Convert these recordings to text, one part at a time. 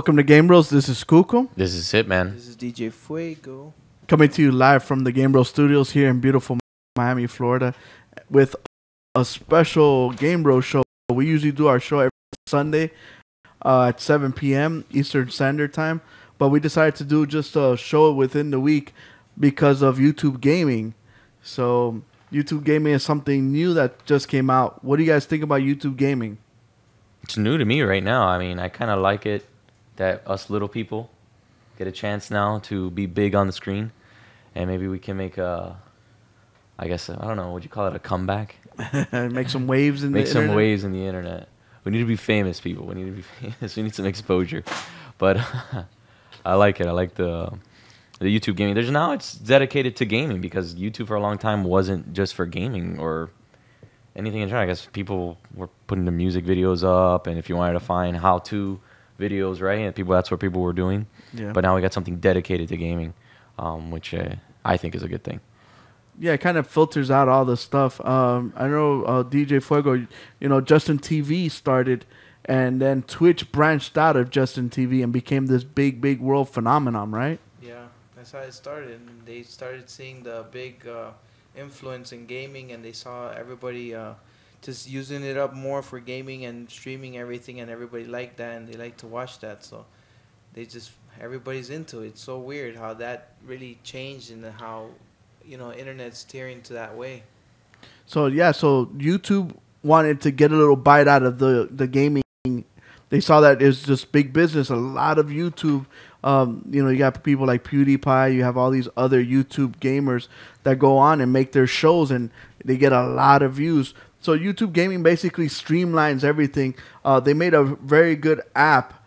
Welcome to Game Bros. This is Kuko This is it, man. This is DJ Fuego. coming to you live from the Game Bros studios here in beautiful Miami, Florida, with a special Game Bros show. We usually do our show every Sunday uh, at 7 p.m. Eastern Standard Time, but we decided to do just a show within the week because of YouTube Gaming. So YouTube Gaming is something new that just came out. What do you guys think about YouTube Gaming? It's new to me right now. I mean, I kind of like it that us little people get a chance now to be big on the screen, and maybe we can make a, I guess I don't know, would you call it a comeback? Make some waves in the. Make the some internet? waves in the internet. We need to be famous, people. We need to be famous. We need some exposure. But I like it. I like the the YouTube gaming. There's now it's dedicated to gaming because YouTube for a long time wasn't just for gaming or anything in general. I guess people were putting the music videos up, and if you wanted to find how-to videos, right, and people that's what people were doing. Yeah. But now we got something dedicated to gaming, um, which uh, I think is a good thing. yeah, it kind of filters out all the stuff. Um, I know uh, DJ Fuego, you know, Justin TV started, and then Twitch branched out of Justin TV and became this big, big world phenomenon, right? Yeah, that's how it started. And they started seeing the big uh, influence in gaming, and they saw everybody uh, just using it up more for gaming and streaming everything, and everybody liked that, and they like to watch that. So they just everybody's into it. It's so weird how that really changed and how you know internet's steering to that way. So yeah, so YouTube wanted to get a little bite out of the the gaming. They saw that it's just big business. A lot of YouTube, um, you know, you got people like PewDiePie. You have all these other YouTube gamers that go on and make their shows, and they get a lot of views. So YouTube gaming basically streamlines everything. Uh, they made a very good app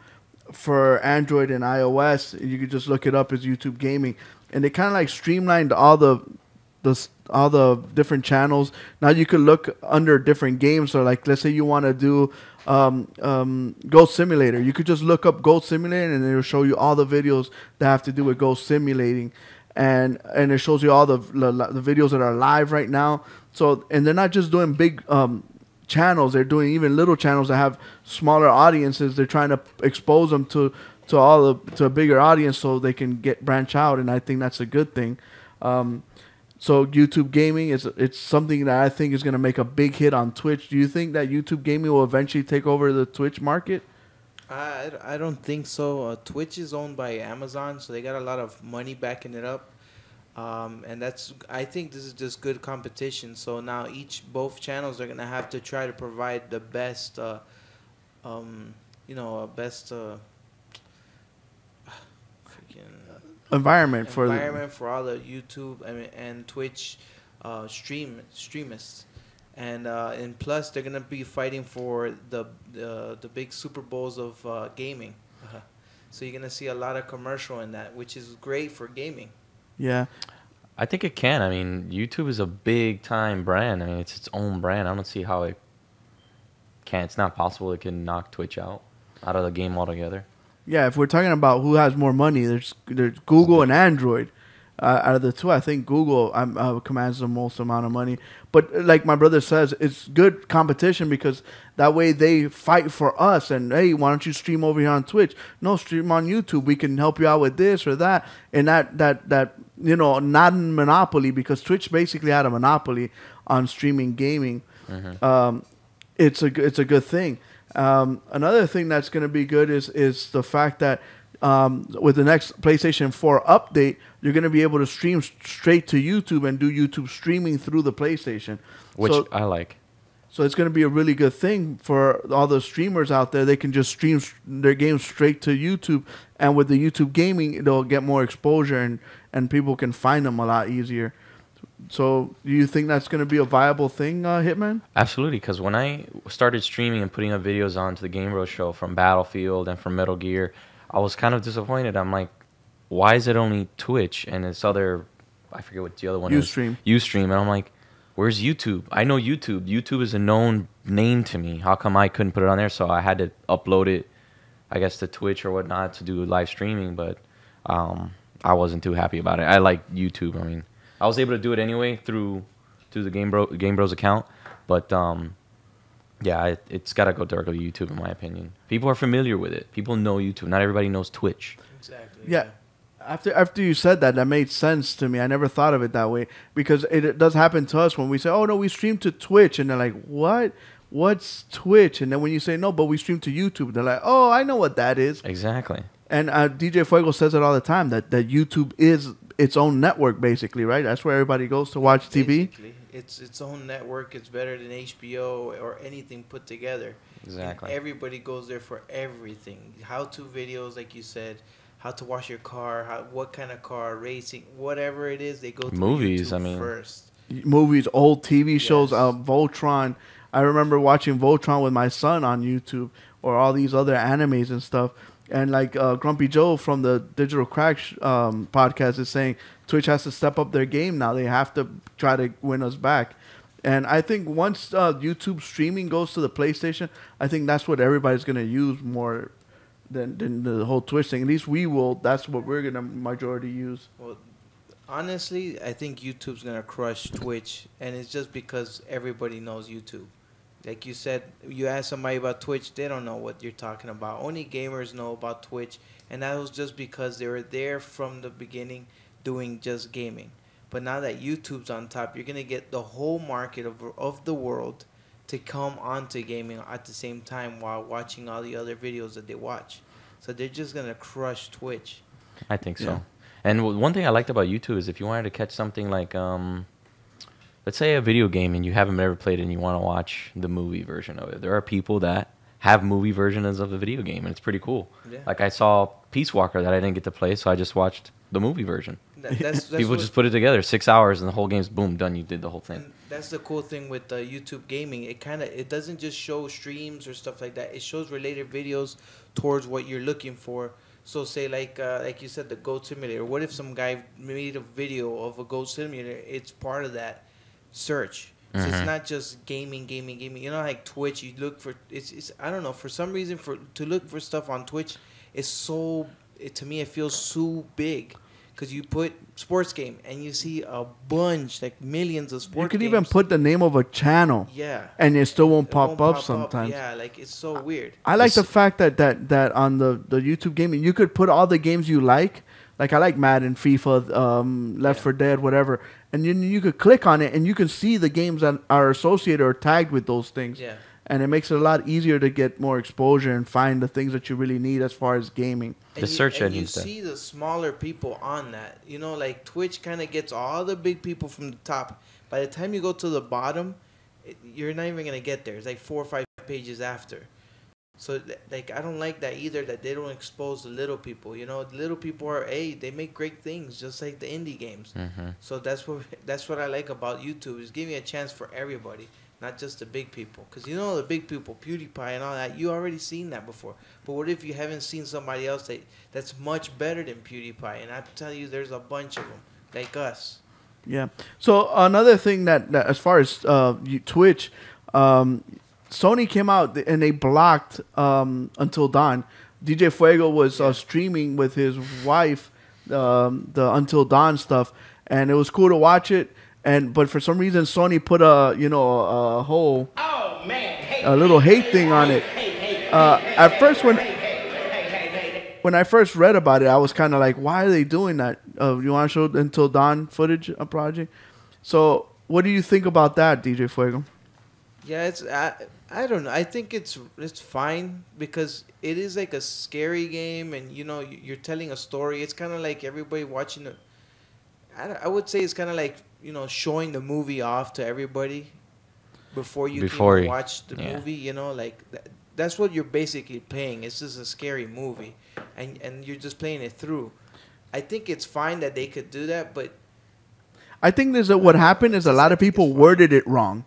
for Android and iOS. You could just look it up as YouTube Gaming, and they kind of like streamlined all the the all the different channels. Now you could look under different games. So like, let's say you want to do um, um, Goat Simulator, you could just look up Goat Simulator, and it'll show you all the videos that have to do with Goat Simulating. And, and it shows you all the, the videos that are live right now. So and they're not just doing big um, channels. They're doing even little channels that have smaller audiences. They're trying to expose them to to all the to a bigger audience so they can get branch out. And I think that's a good thing. Um, so YouTube gaming is it's something that I think is going to make a big hit on Twitch. Do you think that YouTube gaming will eventually take over the Twitch market? I, I don't think so. Uh, Twitch is owned by Amazon, so they got a lot of money backing it up. Um, and that's I think this is just good competition. So now each both channels are gonna have to try to provide the best, uh, um, you know, uh, best uh, freaking Environment for the, environment for all the YouTube and, and Twitch uh, stream streamists, and uh, and plus they're gonna be fighting for the the, the big Super Bowls of uh, gaming. Uh-huh. So you're gonna see a lot of commercial in that, which is great for gaming. yeah. I think it can. I mean, YouTube is a big time brand. I mean, it's its own brand. I don't see how it can. It's not possible it can knock Twitch out out of the game altogether. Yeah, if we're talking about who has more money, there's there's Google and Android. Uh, out of the two, I think Google um, uh, commands the most amount of money. But uh, like my brother says, it's good competition because that way they fight for us. And hey, why don't you stream over here on Twitch? No, stream on YouTube. We can help you out with this or that. And that that that you know, not in monopoly because Twitch basically had a monopoly on streaming gaming. Um, it's a it's a good thing. Um, another thing that's going to be good is is the fact that um, with the next PlayStation 4 update, you're going to be able to stream straight to YouTube and do YouTube streaming through the PlayStation. Which so, I like. so it's going to be a really good thing for all the streamers out there. They can just stream their games straight to YouTube, and with the YouTube gaming, they'll get more exposure and and people can find them a lot easier. So, do you think that's going to be a viable thing, uh, Hitman? Absolutely, because when I started streaming and putting up videos onto the Game Bros show from Battlefield and from Metal Gear, I was kind of disappointed. I'm like, why is it only Twitch and this other, I forget what the other one is. Ustream. Ustream, and I'm like, where's YouTube? I know YouTube. YouTube is a known name to me. How come I couldn't put it on there? So I had to upload it, I guess, to Twitch or whatnot to do live streaming. But um, I wasn't too happy about it. I like YouTube. I mean, I was able to do it anyway through through the Game Bro Game Bros account, but um, yeah, it, it's got to go directly to YouTube in my opinion. People are familiar with it. People know YouTube. Not everybody knows Twitch. Exactly. Yeah. After after you said that, that made sense to me. I never thought of it that way because it, it does happen to us when we say, "Oh no, we stream to Twitch," and they're like, "What? What's Twitch?" And then when you say, "No, but we stream to YouTube," they're like, "Oh, I know what that is." Exactly. And uh, DJ Fuego says it all the time that that YouTube is its own network, basically, right? That's where everybody goes to watch TV. Basically, it's its own network. It's better than HBO or anything put together. And Exactly. everybody goes there for everything. How-to videos, like you said, how to wash your car, how what kind of car, racing, whatever it is, they go to Movies, YouTube I mean. first. movies, old TV shows, Yes. uh, Voltron. I remember watching Voltron with my son on YouTube or all these other animes and stuff. And like uh, Grumpy Joe from the Digital Crack sh- um, podcast is saying, Twitch has to step up their game now. They have to try to win us back. And I think once uh, YouTube streaming goes to the PlayStation, I think that's what everybody's going to use more than, than the whole Twitch thing. At least we will. That's what we're going to majority use. Well, honestly, I think YouTube's gonna crush Twitch, and it's just because everybody knows YouTube. Like you said, you ask somebody about Twitch, they don't know what you're talking about. Only gamers know about Twitch, and that was just because they were there from the beginning doing just gaming. But now that YouTube's on top, you're gonna get the whole market of of the world to come onto gaming at the same time while watching all the other videos that they watch. So they're just gonna crush Twitch. I think so. Yeah. And one thing I liked about YouTube is if you wanted to catch something like, um, let's say a video game and you haven't ever played it and you want to watch the movie version of it, there are people that have movie versions of the video game and it's pretty cool. Yeah. Like I saw Peace Walker that I didn't get to play, so I just watched the movie version. That- that's, that's People just put it together, six hours, and the whole game's boom done. You did the whole thing. And that's the cool thing with uh, YouTube gaming. It kind of it doesn't just show streams or stuff like that. It shows related videos towards what you're looking for. So say like uh, like you said the goat simulator. What if some guy made a video of a goat simulator? It's part of that search. So it's Mhm. not just gaming, gaming, gaming. You know, like Twitch, you look for it's, it's I don't know for some reason for to look for stuff on Twitch, it's so it, to me it feels so big because you put sports game and you see a bunch like millions of sports. You could games. even put the name of a channel, yeah, and it still won't It pop won't up sometimes. Yeah, like it's so weird. I like the fact that, that that on the, the YouTube gaming you could put all the games you like. Like I like Madden, FIFA, um, Left Yeah. 4 Dead, whatever, and you you could click on it and you can see the games that are associated or tagged with those things. Yeah, And it makes it a lot easier to get more exposure and find the things that you really need as far as gaming. The And you- search and you stuff. see the smaller people on that. You know, like Twitch kind of gets all the big people from the top. By the time you go to the bottom, it, you're not even gonna get there. It's like four or five pages after. So th- like I don't like that either. That they don't expose the little people. You know, the little people are hey, they make great things just like the indie games. hmm So that's what that's what I like about YouTube is giving a chance for everybody, not just the big people. Because you know the big people, PewDiePie and all that, you already seen that before. But what if you haven't seen somebody else that that's much better than PewDiePie? And I tell you, there's a bunch of them like us. Yeah. So another thing that, that as far as uh, you, Twitch, um, Sony came out and they blocked um, Until Dawn. DJ Fuego was uh, streaming with his wife um, the Until Dawn stuff, and it was cool to watch it. And but for some reason, Sony put a you know a, a whole Oh hey, a little hate thing on it. hey, hey, Uh, at first, when hey, hey, hey, hey. when I first read about it, I was kind of like, why are they doing that? Uh, you want to show Until Dawn footage a project? So, what do you think about that, DJ Fuego? Yeah, it's I, I don't know. I think it's it's fine because it is like a scary game, and you know you- you're telling a story. It's kind of like everybody watching it. I, I would say it's kind of like you know showing the movie off to everybody before you Before can you- watch the yeah. movie. You know, like that, that's what you're basically playing. It's just a scary movie, and and you're just playing it through. I think it's fine that they could do that, but I think there's a, what happened is a lot of people worded it wrong,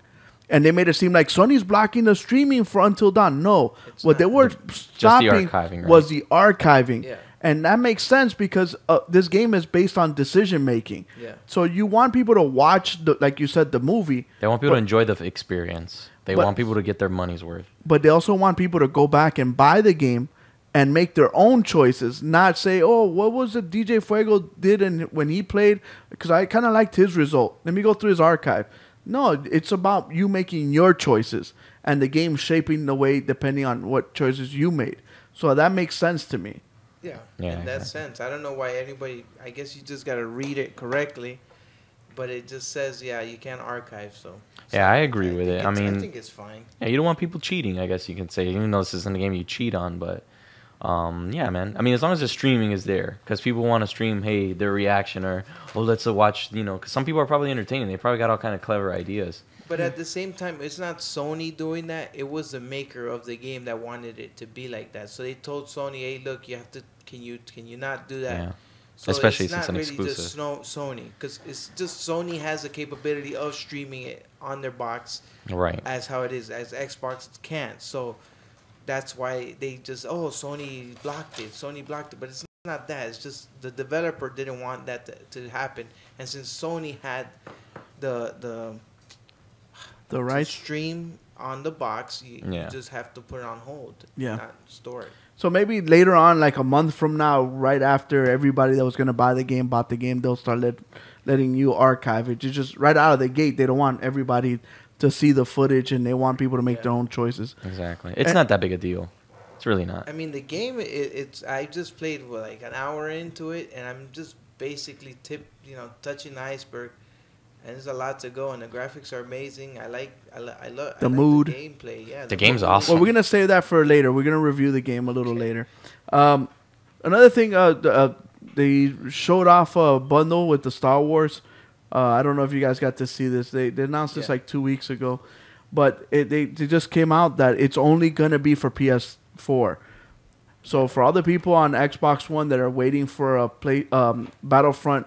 and they made it seem like Sony's blocking the streaming for Until Dawn. No, It's what they were stopping archiving, right? was the archiving, Yeah. And that makes sense because uh, this game is based on decision making. Yeah. So you want people to watch the, like you said, the movie, They want people But- to enjoy the experience. They But- want people to get their money's worth. but they also want people to go back and buy the game and make their own choices, not say, "Oh, what was it DJ Fuego did and when he played?" Because I kind of liked his result. Let me go through his archive. No, it's about you making your choices and the game shaping the way depending on what choices you made. So that makes sense to me. Yeah, Yeah, in that yeah. sense, I don't know why anybody. I guess you just gotta read it correctly, but it just says yeah you can't archive. So Yeah, I agree with it. I mean- I think it's fine. Yeah, you don't want people cheating. I guess you can say, even though this isn't a game you cheat on, but um, yeah, man. I mean, as long as the streaming is there, because people want to stream, hey, their reaction or oh, let's watch, you know, because some people are probably entertaining. They probably got all kind of clever ideas. But at the same time, it's not Sony doing that. It was the maker of the game that wanted it to be like that. So they told Sony, "Hey, look, you have to. Can you can you not do that?" Yeah. So Especially it's since not it's an really exclusive. just no, Sony, because it's just Sony has the capability of streaming it on their box Right. as how it is, as Xbox can't. So that's why they just oh Sony blocked it, Sony blocked it, but it's not that. It's just the developer didn't want that to, to happen, and since Sony had the the The to right. stream on the box, you, you just have to put it on hold. Yeah. Not store it. So maybe later on, like a month from now, right after everybody that was gonna buy the game bought the game, they'll start let, letting you archive it. It's just right out of the gate. They don't want everybody to see the footage, and they want people to make Yeah. their own choices. Exactly. It's And- not that big a deal. It's really not. I mean, the game. It, it's. I just played like an hour into it, and I'm just basically tip. You know, touching the iceberg. And there's a lot to go, and the graphics are amazing. I like. I, lo- I love The mood. The gameplay. Yeah. The game's mood. awesome. Well, we're gonna save that for later. We're gonna review the game a little Okay. later. Um, another thing, uh, the, uh, they showed off a bundle with the Star Wars. Uh, I don't know if you guys got to see this. They, they announced this Yeah. like two weeks ago, but it, they, they just came out that it's only gonna be for PS4. So for all the people on Xbox One that are waiting for a play um, Battlefront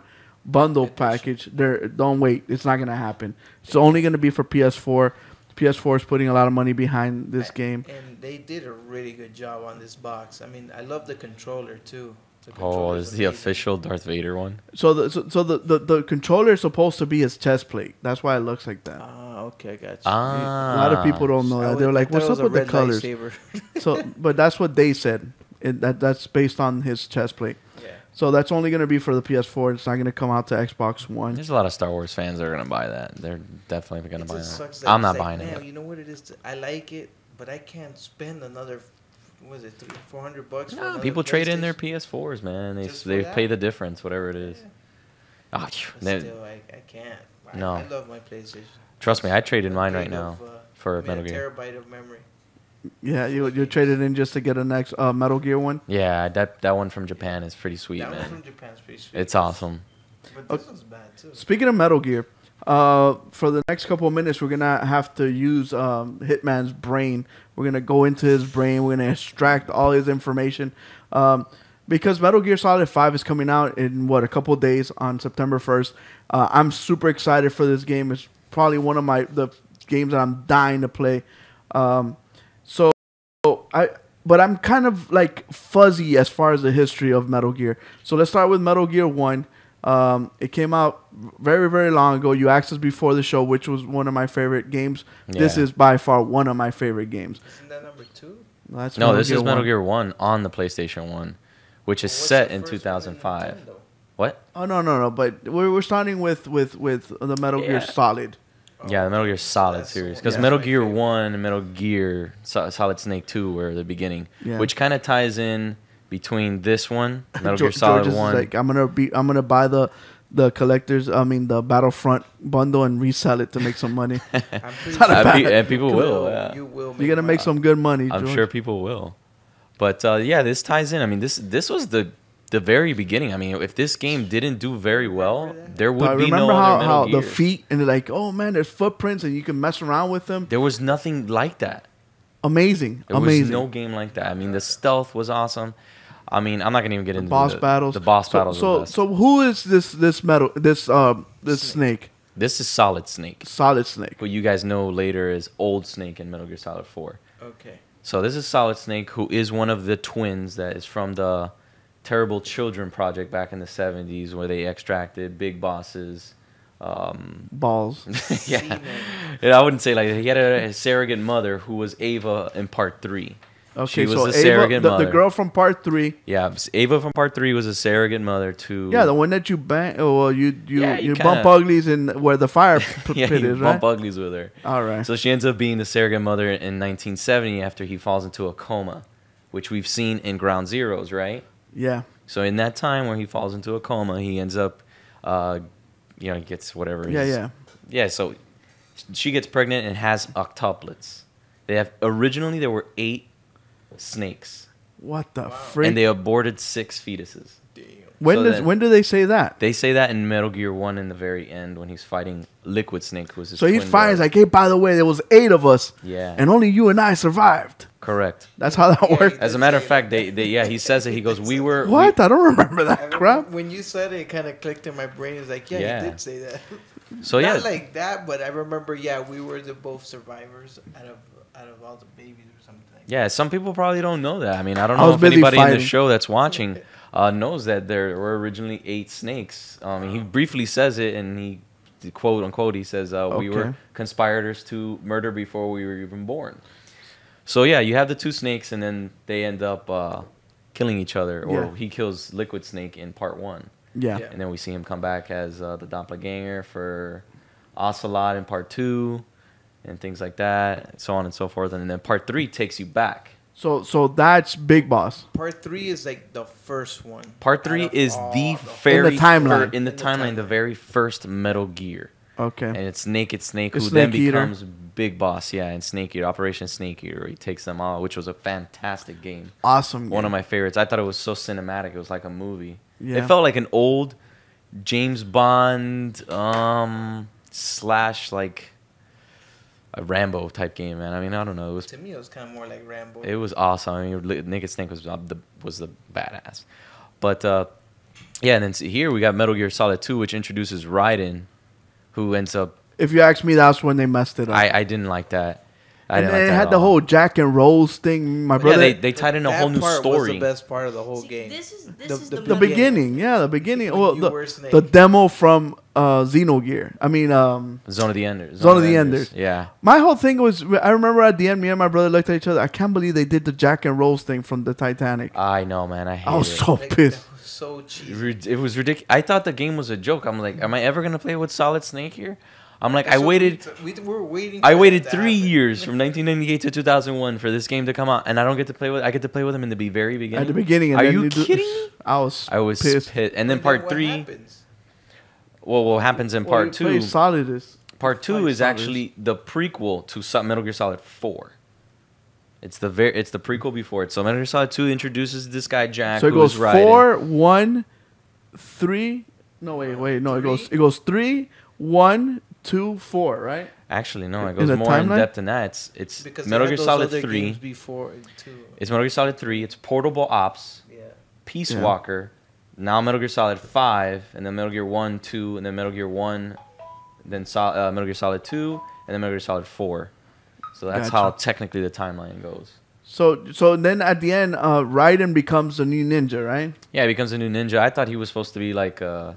bundle Edition. package, they're don't wait. It's not gonna happen. It's only gonna be for PS4. PS4 is putting a lot of money behind this game. And they did a really good job on this box. I mean, I love the controller too. The Oh, controller's is the official Darth Vader one? So the so, so the, the the controller is supposed to be his chest plate. That's why it looks like that. Ah, okay, I got you. Ah. a lot of people don't know I that. They're like, "What's up with the colors?" so, but that's what they said. It, that that's based on his chest plate. Yeah. So that's only going to be for the PS4. It's not going to come out to Xbox One. There's a lot of Star Wars fans that are gonna buy that. They're definitely gonna buy that. that I'm not like, buying man, it. You know what it is? To, I like it, but I can't spend another. What is it? Three, four hundred bucks. No, another people trade in their PS4s, man. They Just they pay the difference, whatever it is. Yeah. Ah, they- still, I, I can't. I, No. I love my PlayStation. trust me, I traded mine right Big now of, uh, for I mean, Metal a Gear. terabyte of memory. Yeah, you you traded in just to get a next uh, Metal Gear one. Yeah, that that one from Japan is pretty sweet, that one man. from Japan's pretty sweet. It's awesome. But this one's bad too. Speaking of Metal Gear, uh, for the next couple of minutes, we're gonna have to use um, Hitman's brain. We're gonna go into his brain. We're gonna extract all his information. Um, because Metal Gear Solid Five is coming out in what a couple of days on September first. Uh, I'm super excited for this game. It's probably one of my the games that I'm dying to play. Um, so I but I'm kind of like fuzzy as far as the history of Metal Gear. So let's start with Metal Gear One. Um, it came out very very long ago. You asked us before the show, which was one of my favorite games. This is by far one of my favorite games. Isn't that number two? That's No, this is Metal Gear One on the PlayStation One, which is What's set in 2005. What? Oh no no no! But we're, we're starting with with with the Metal Gear Solid. Yeah, the Metal Gear Solid That's series. Because Yeah. Metal Gear favorite. 1 and Metal Gear Solid Snake 2 were the beginning. Yeah. Which kind of ties in between this one, Metal Geor- Gear Solid George is 1. like, I'm gonna be I'm gonna buy the the collectors. I mean the Battlefront bundle and resell it to make some money. I'm pretty not a and, bad- pe- and people will, yeah. You will. You're gonna make some good money. I'm George. sure people will. But uh, yeah, this ties in. I mean, this this was the the very beginning. I mean, if this game didn't do very well, there would But be remember no how, other how Metal the feet and they're like, oh man, there's footprints and you can mess around with them. There was nothing like that. Amazing, There was amazing. no game like that. I mean, the stealth was awesome. I mean, I'm not gonna even get into boss the, battles. The boss so, battles. So the so who is this this metal this um this snake? this is Solid Snake, Solid Snake. who you guys know later is Old Snake in Metal Gear Solid 4. Okay. So this is Solid Snake, who is one of the twins that is from the Terrible Children project back in the 70s, where they extracted big bosses. Um, Balls. yeah. Semen. yeah, I wouldn't say like that. He had a, a surrogate mother who was Ava in part three. Okay, was so the Ava, surrogate the, the mother. girl from part three. Yeah, Ava from part three was a surrogate mother to. Yeah, the one that you bang. Oh, well, you you Yeah, you, you bump kinda- uglies in where the fire p- yeah, pit he is, right? bump uglies with her. All right. So she ends up being the surrogate mother in 1970 after he falls into a coma, which we've seen in Ground Zeroes, right? Yeah. So in that time where he falls into a coma, he ends up, uh, you know, he gets whatever. Yeah, yeah. yeah. So she gets pregnant and has octuplets. They have originally there were eight snakes, What the Wow. freak? and they aborted six fetuses. Damn. when so does then- when do they say that? They say that in Metal Gear One in the very end when he's fighting Liquid Snake, who's his So he finds brother. like, hey, by the way, there was eight of us, yeah, and only you and I survived. Correct. That's how that Yeah, works. As a matter of fact, they, they yeah, he says it. He goes, "We were we- What? I don't remember that crap. When you said it, it kind of clicked in my brain. It's like, yeah, Yeah. you did say that. so yeah, Not like that, but I remember, yeah, we were the both survivors out of out of all the babies or something. Yeah, some people probably don't know that. I mean, I don't I know was if busy anybody in fighting. the show that's watching uh, knows that there were originally eight snakes. Um, he briefly says it, and he quote unquote he says uh, we were Okay. conspirators to murder before we were even born. So yeah, you have the two snakes, and then they end up uh, killing each other, or Yeah. he kills Liquid Snake in part one, Yeah. Yeah. and then we see him come back as uh, the doppelganger for Ocelot in part two, and things like that, so on and so forth. And then part three takes you back. So so that's Big Boss. Part three is like the first one. Part three is all the the- very timeline. in the In the timeline, the very first Metal Gear, Okay. and it's Naked Snake The who then Snake Eater. becomes Big Boss. Yeah, and Snake Eater, Operation Snake Eater. He takes them all, which was a fantastic game. awesome. One of my favorites. I thought it was so cinematic. It was like a movie. Yeah. It felt like an old James Bond um slash like a Rambo type game, man. I mean, I don't know. It was To me, it was kind of more like Rambo. it was awesome. I mean, Li- Naked Snake was the was the badass. But uh, yeah, and then here we got Metal Gear Solid 2, which introduces Raiden, who ends up. If you ask me, that's when they messed it up. I, I didn't like that. I and didn't then like it that had at the all. whole Jack and Rose thing. My Yeah, brother. they, they tied in a That whole new part story. Was the best part of the whole See, game. This is this The- is the the, the movie. beginning, yeah, the beginning. When Well, you the, Snake. the demo from uh, Xenogear. I mean, um, Zone of the Enders. Zone of the Enders. Yeah. my whole thing was. I remember at the end, me and my brother looked at each other. I can't believe they did the Jack and Rose thing from the Titanic. I know, man. I hate I was it. so Like, pissed. that was so cheesy. Rid- It was ridiculous. I thought the game was a joke. I'm like, am I ever gonna play with Solid Snake here? I'm like, I So we waited. t- We, were waiting. I waited three happen. years from 1998 to 2001 for this game to come out, and I don't get to play with. I get to play with him in the very beginning. At the beginning, and Are then you kidding me? I was. I was pissed. pissed. And then But part what three. happens? Well, what happens in Well, part two? play Solid is. Part two Like is Solid. actually the prequel to Metal Gear Solid Four. It's the very. It's the prequel before it. So Metal Gear Solid Two introduces this guy Jack. So it who goes is Raiden. four, one, three. No wait, wait, no. It goes. It goes three, one, two, four. Right. Actually, no, it goes the more in depth than that. It's it's Because Metal Gear Solid Three. before too. It's Metal Gear Solid Three. It's Portable Ops, Yeah. Peace Walker, now Metal Gear Solid Five, and then Metal Gear One, Two, and then Metal Gear One, then Sol- uh, Metal Gear Solid Two, and then Metal Gear Solid Four. So that's how technically the timeline goes. So so then at the end, uh, Raiden becomes a new ninja, right? Yeah, he becomes a new ninja. I thought he was supposed to be like uh,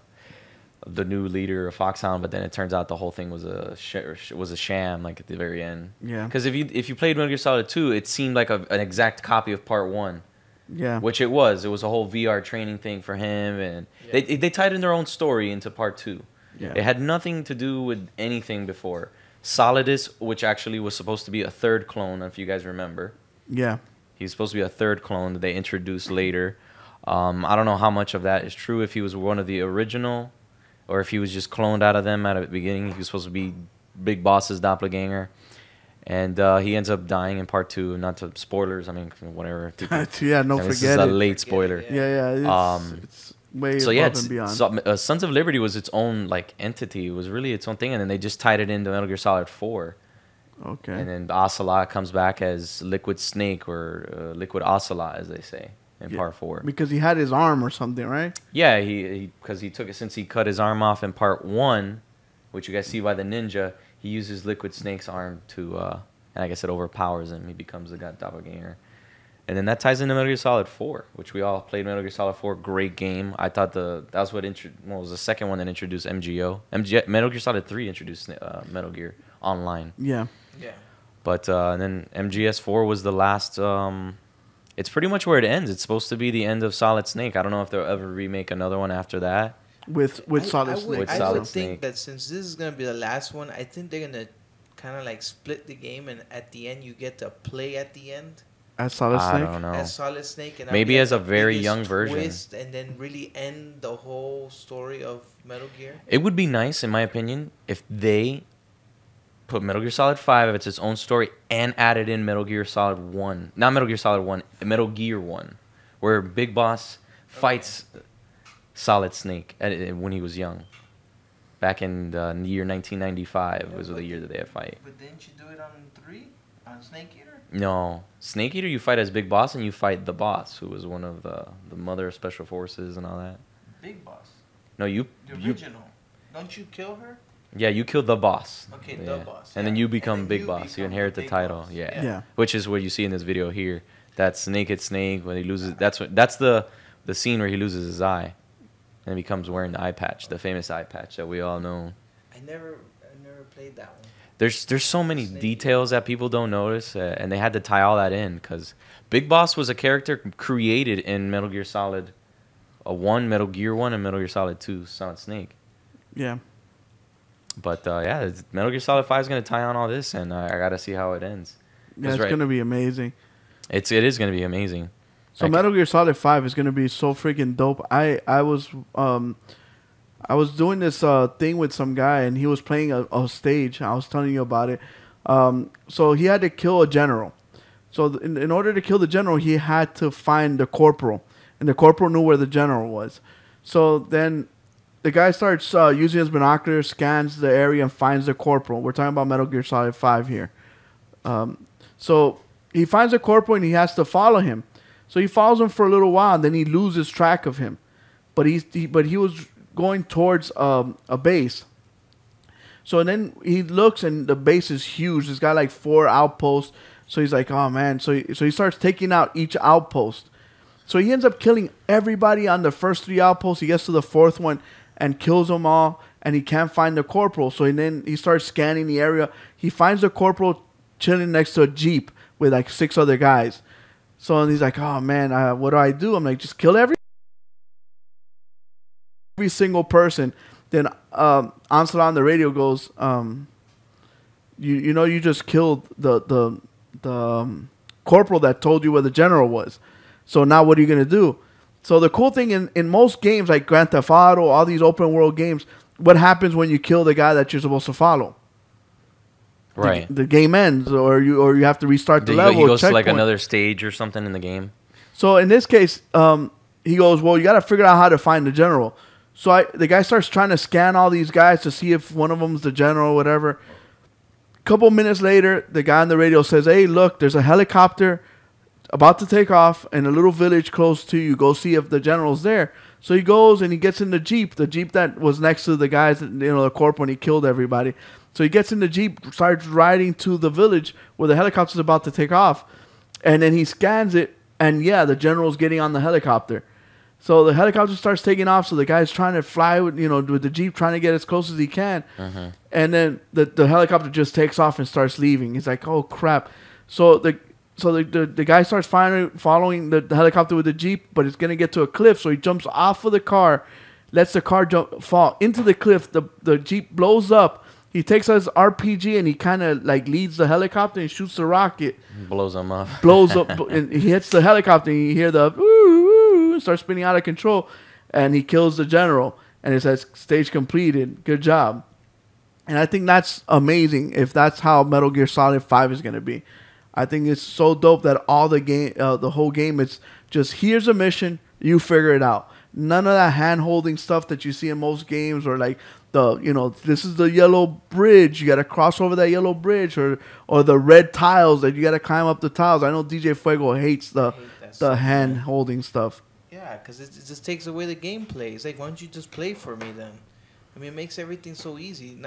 the new leader of Foxhound, but then it turns out the whole thing was a sh- was a sham. Like at the very end. Yeah. Because if you if you played Metal Gear Solid Two, it seemed like a, an exact copy of Part One. Yeah. which it was. It was a whole VR training thing for him, and Yeah. they they tied in their own story into part two. Yeah. It had nothing to do with anything before. Solidus, which actually was supposed to be a third clone, if you guys remember, Yeah. he's supposed to be a third clone that they introduced later. Um, I don't know how much of that is true. If he was one of the original, or if he was just cloned out of them at the beginning. He was supposed to be Big Boss's doppelganger. And uh, he ends up dying in part two. Not to spoilers. I mean, whatever. yeah. No, I mean, this is a late Forget it, spoiler. yeah. yeah, yeah. It's, Um, it's way so above yeah, and it's, beyond. so, uh, Sons of Liberty was its own like entity. It was really its own thing, and then they just tied it into Metal Gear Solid Four. okay. And then Ocelot comes back as Liquid Snake or uh, Liquid Ocelot, as they say in Yeah. part four. because he had his arm or something, right? Yeah, he because he, took it since he cut his arm off in part one, which you guys see by the ninja. He uses Liquid Snake's arm to, uh, and I guess it overpowers him. He becomes the god doppelganger. And then that ties into Metal Gear Solid 4, which we all played Metal Gear Solid 4. Great game. I thought the that was what intro, well, was the second one that introduced MGO. MG, Metal Gear Solid 3 introduced uh, Metal Gear Online. Yeah. Yeah. But uh, and then MGS4 was the last. Um, it's pretty much where it ends. It's supposed to be the end of Solid Snake. I don't know if they'll ever remake another one after that. With with I- Solid I Snake. would, With I Solid would think Snake. that since this is gonna be the last one, I think they're gonna kind of like split the game, and at the end you get to play at the end As Solid I Snake. don't know. as Solid Snake, and Maybe as a very young version. twist, and then really end the whole story of Metal Gear. It would be nice, in my opinion, if they put Metal Gear Solid 5 if its its own story and added in Metal Gear Solid 1. Not Metal Gear Solid 1, Metal Gear 1, where Big Boss fights Solid Snake at- eh, when he was young. Back in the year 1995 was the year that they had fight. But didn't you do it on three on Snake Eater? No, Snake Eater you fight as Big Boss and you fight the boss, who was one of the the mother of special forces and all that. Big Boss, No, you, the you original. Don't you kill her? Yeah, you kill the boss. Okay, the boss, And then you become then Big you Boss. You inherit the the title. Boss. Yeah. Yeah. Yeah. Which is what you see in this video here. That's Naked Snake when he loses. That's what. That's the the scene where he loses his eye, and becomes wearing the eye patch, the famous eye patch that we all know. I never, I never played that one. There's there's so many Snake. details that people don't notice, uh, and they had to tie all that in because Big Boss was a character created in Metal Gear Solid, a one, Metal Gear One, and Metal Gear Solid Two, Solid Snake. Yeah. But uh, yeah, Metal Gear Solid Five is gonna tie on all this, and uh, I gotta see how it ends. Yeah, it's right. gonna be amazing. It's it is gonna be amazing. So Like- Metal Gear Solid Five is gonna be so freaking dope. I I was um I was doing this uh thing with some guy and he was playing a, a stage. I was telling you about it. Um, so he had to kill a general. So th- in, in order to kill the general, he had to find the corporal, and the corporal knew where the general was. So then the guy starts uh, using his binoculars, scans the area, and finds the corporal. We're talking about Metal Gear Solid Five here. Um, so he finds the corporal and he has to follow him. So he follows him for a little while, and then he loses track of him. But he's he, but he was going towards um, a base. So then he looks, and the base is huge. It's got like four outposts. So he's like, oh man. So he, so he starts taking out each outpost. So he ends up killing everybody on the first three outposts. He gets to the fourth one and kills them all, and he can't find the corporal. So then he starts scanning the area. He finds the corporal chilling next to a jeep with like six other guys. So and he's like, "Oh man, uh, what do I do?" I'm like, "Just kill every every single person." Then um, on the radio goes, um, "You you know you just killed the the the um, corporal that told you where the general was. So now what are you gonna do?" So the cool thing in, in most games like Grand Theft Auto, all these open world games, what happens when you kill the guy that you're supposed to follow? Right. The, game ends, or you or you have to restart the he, level. he goes to like another stage or something in the game. So in this case, um, he goes, "Well, you got to figure out how to find the general." So I, the guy starts trying to scan all these guys to see if one of them's the general or whatever. A couple minutes later, the guy on the radio says, "Hey, look, there's a helicopter about to take off in a little village close to you. Go see if the general's there." So he goes and he gets in the jeep, the jeep that was next to the guys, that, you know, the corp when he killed everybody. So he gets in the jeep, starts riding to the village where the helicopter's about to take off, and then he scans it, and yeah, the general's getting on the helicopter. So the helicopter starts taking off. So the guy's trying to fly with you know with the jeep, trying to get as close as he can, uh-huh. and then the the helicopter just takes off and starts leaving. He's like, oh crap! So the so the, the, the guy starts following, following the, the helicopter with the jeep, but it's gonna get to a cliff. So he jumps off of the car, lets the car jump fall into the cliff. The the jeep blows up. He takes his RPG and he kind of like leads the helicopter and shoots the rocket Blows him up. blows up and he hits the helicopter and you hear the ooh, woo, starts spinning out of control and he kills the general and it says stage completed good job and i think that's amazing if that's how metal gear solid 5 is going to be i think it's so dope that all the game uh, the whole game it's just here's a mission you figure it out none of that hand holding stuff that you see in most games or like the you know this is the yellow bridge you got to cross over that yellow bridge or or the red tiles that you got to climb up the tiles i know dj fuego hates the hate the hand holding stuff. Yeah, because it, it just takes away the gameplay. It's like, why don't you just play for me then? I mean, it makes everything so easy.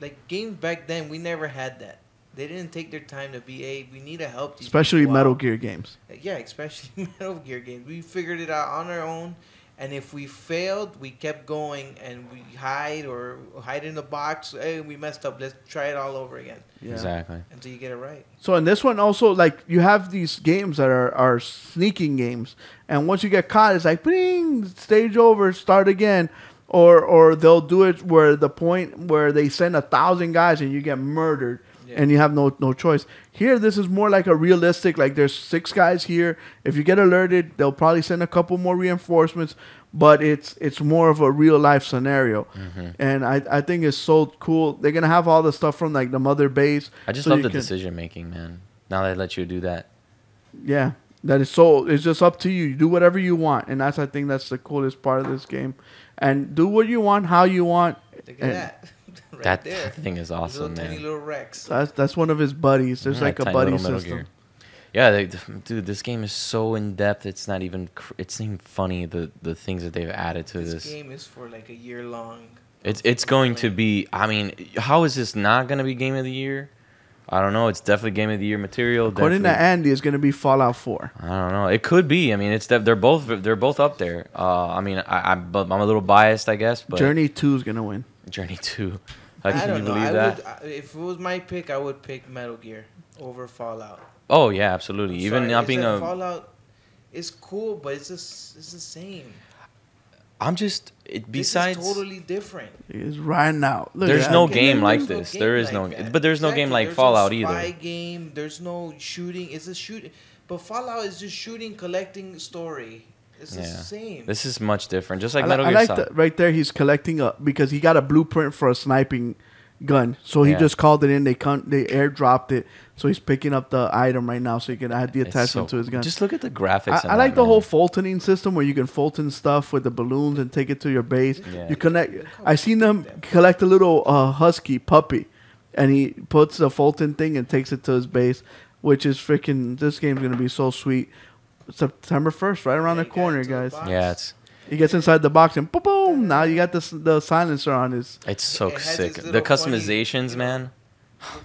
Like games back then, we never had that. They didn't take their time to be, hey, we need to help these Especially people Metal out." Gear games. Yeah, especially Metal Gear games. We figured it out on our own, and if we failed, we kept going and we hide or hide in the box. Hey, we messed up. Let's try it all over again Yeah. Exactly. until you get it right. So in this one also like you have these games that are, are sneaking games, and once you get caught, it's like bing, stage over, start again, or or they'll do it where the point where they send a thousand guys and you get murdered, Yeah. and you have no no choice. Here, this is more like a realistic. Like there's six guys here. If you get alerted, they'll probably send a couple more reinforcements, but it's it's more of a real life scenario, Mm-hmm. and I I think it's so cool. They're gonna have all the stuff from like the mother base. I just so love the can- decision making, man. Now they let you do that. Yeah, that is so. It's just up to you. You do whatever you want, and that's I think that's the coolest part of this game. And do what you want, how you want. Look at And that. right that there. thing is awesome, little tiny man. little Rex. That's that's one of his buddies. There's Mm, like a buddy little Metal system. Gear. Yeah, they, dude, this game is so in depth. It's not even. cr- It's not even funny. The the things that they've added to This, this. game is for like a year long. It's it's going to be. I mean, how is this not going to be game of the year? I don't know. It's definitely game of the year material. According to definitely- Andy, it's gonna be Fallout 4. I don't know. It could be. I mean, it's def- they're both they're both up there. Uh, I mean, I, I I'm a little biased, I guess. But Journey 2 is gonna win. Journey Two. How I can don't you know. believe I that? would, if it was my pick, I would pick Metal Gear over Fallout. Oh yeah, absolutely. I'm Even sorry, not being a. Fallout is cool, but it's just it's the same. I'm just. It, This is besides. totally different. It's right now. Look There's at no that. game like There's no this. game There is like no- that. but there's no game like There's Fallout no either. game. There's no shooting. It's a shooting, but Fallout is just shooting, collecting story. It's the Yeah. same. This is much different. Just like I, li- Metal I Gear like Solid. that right there. He's collecting a because he got a blueprint for a sniping gun. So he Yeah. just called it in. They con- they airdropped it. So he's picking up the item right now, so he can add the attachment so- to his gun. Just look at the graphics. I, in I like that, the whole. Fultoning system where you can Fulton stuff with the balloons and take it to your base. Yeah. You connect. I seen them collect a little uh, husky puppy, and he puts the Fulton thing and takes it to his base, which is freaking. This game's gonna be so sweet. September first, right around Yeah, the corner, it to the guys. box. Yeah, it's He gets inside the box and boom, boom. Now you got the the silencer on his. it's so It sick. The little funny, customizations, man.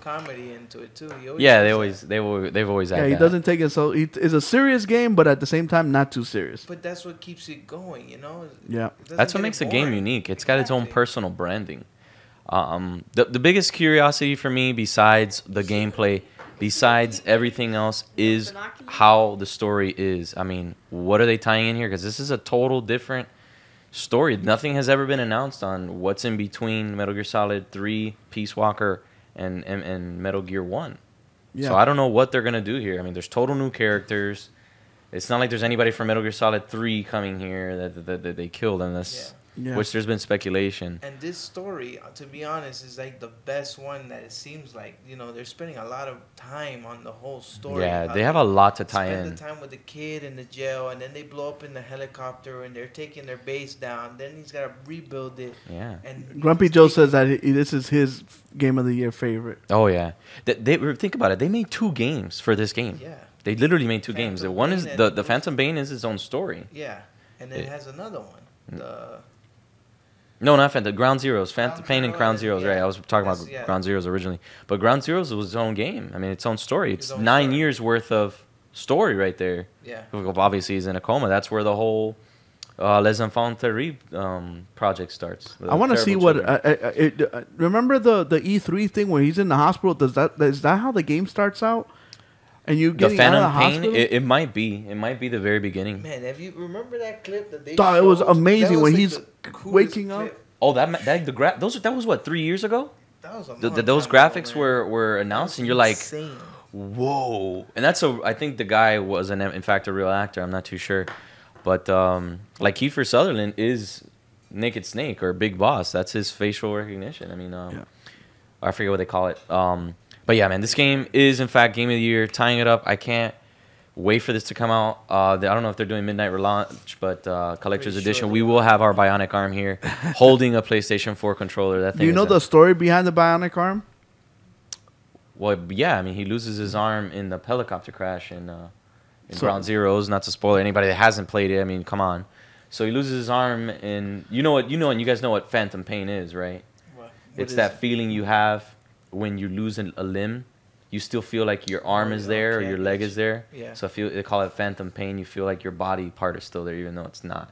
Comedy into it too. Yeah, they always that. they always they've always had Yeah, he that. doesn't take it so. He, it's a serious game, but at the same time, not too serious. But that's what keeps it going, you know. Yeah. That's what makes the game unique. It's got its own personal branding. Um, the the biggest curiosity for me, besides the gameplay, besides everything else, is how the story is. I mean, what are they tying in here? Because this is a total different story. Nothing has ever been announced on what's in between Metal Gear Solid Three, Peace Walker, and and, and Metal Gear One. Yeah. So I don't know what they're gonna do here. I mean, there's total new characters. It's not like there's anybody from Metal Gear Solid Three coming here that that, that they killed, unless Yeah. Which there's been speculation. And this story, uh, to be honest, is like the best one that it seems like. You know, they're spending a lot of time on the whole story. Yeah, they have a lot to tie spend in. the time with the kid in the jail, and then they blow up in the helicopter, and they're taking their base down. Then he's got to rebuild it. Yeah. And Grumpy Joe says that he, this is his game of the year favorite. Oh yeah. They, they think about it. They made two games for this game. Yeah, They literally made two Phantom games. The one is the the Phantom Pain is his own story. yeah, and then It- it has another one. Mm. The No, not Phantom. Ground Zeroes. Phantom Ground Pain and Ground and- Zeroes. Right. I was talking about yeah. Ground Zeroes originally, but Ground Zeroes was its own game. I mean, its own story. It's Its own nine story. years worth of story right there. yeah. Well, Obviously, he's in a coma. That's where the whole uh, Les Enfants Terribles um, project starts. The I want to see what. children. Uh, uh, it, uh, remember the the E three thing where he's in the hospital? Does that is that how the game starts out? And you the getting out of Phantom the Pain. It, it might be. It might be the very beginning. Man, have you remember that clip that they? Dog, it was amazing That when like he's the coolest waking up. Oh, that ma- that the gra- those that was what three years ago. That was a The, the, those time ago, graphics were were That announced, and you're like, insane. whoa! And that's a. I think the guy was an, in fact a real actor. I'm not too sure, but um, like Kiefer Sutherland is Naked Snake or Big Boss. That's his facial recognition. I mean, um, Yeah. I forget what they call it. Um, but yeah, man, this game is in fact game of the year. Tying it up, I can't wait for this to come out. Uh, they- I don't know if they're doing midnight relaunch, but uh, collector's Pretty edition. they We will have our bionic arm here, holding a PlayStation 4 controller. That thing Do you is know a- the story behind the bionic arm? well, yeah, I mean, he loses his arm in the helicopter crash in uh, in So- Ground Zeroes. Not to spoil anybody that hasn't played it. I mean, come on. So he loses his arm, and you know what? You know, and you guys know what phantom pain is, right? What- what it's is that it? feeling you have when you lose an, a limb. You still feel like your arm Oh, is there or your leg is there. Yeah. So I feel they call it phantom pain. You feel like your body part is still there, even though it's not.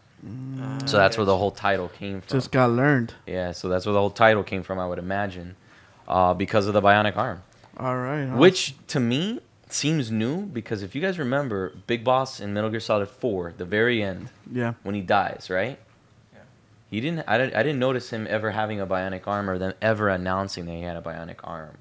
Ah, So that's where the whole title came from. Just got learned. yeah, so that's where the whole title came from, I would imagine, uh, because of the bionic arm. All right. huh? Which to me seems new because if you guys remember, Big Boss in Metal Gear Solid 4, the very end, Yeah. when he dies, right? Yeah. He didn't. I didn't. I didn't notice him ever having a bionic arm or them ever announcing that he had a bionic arm.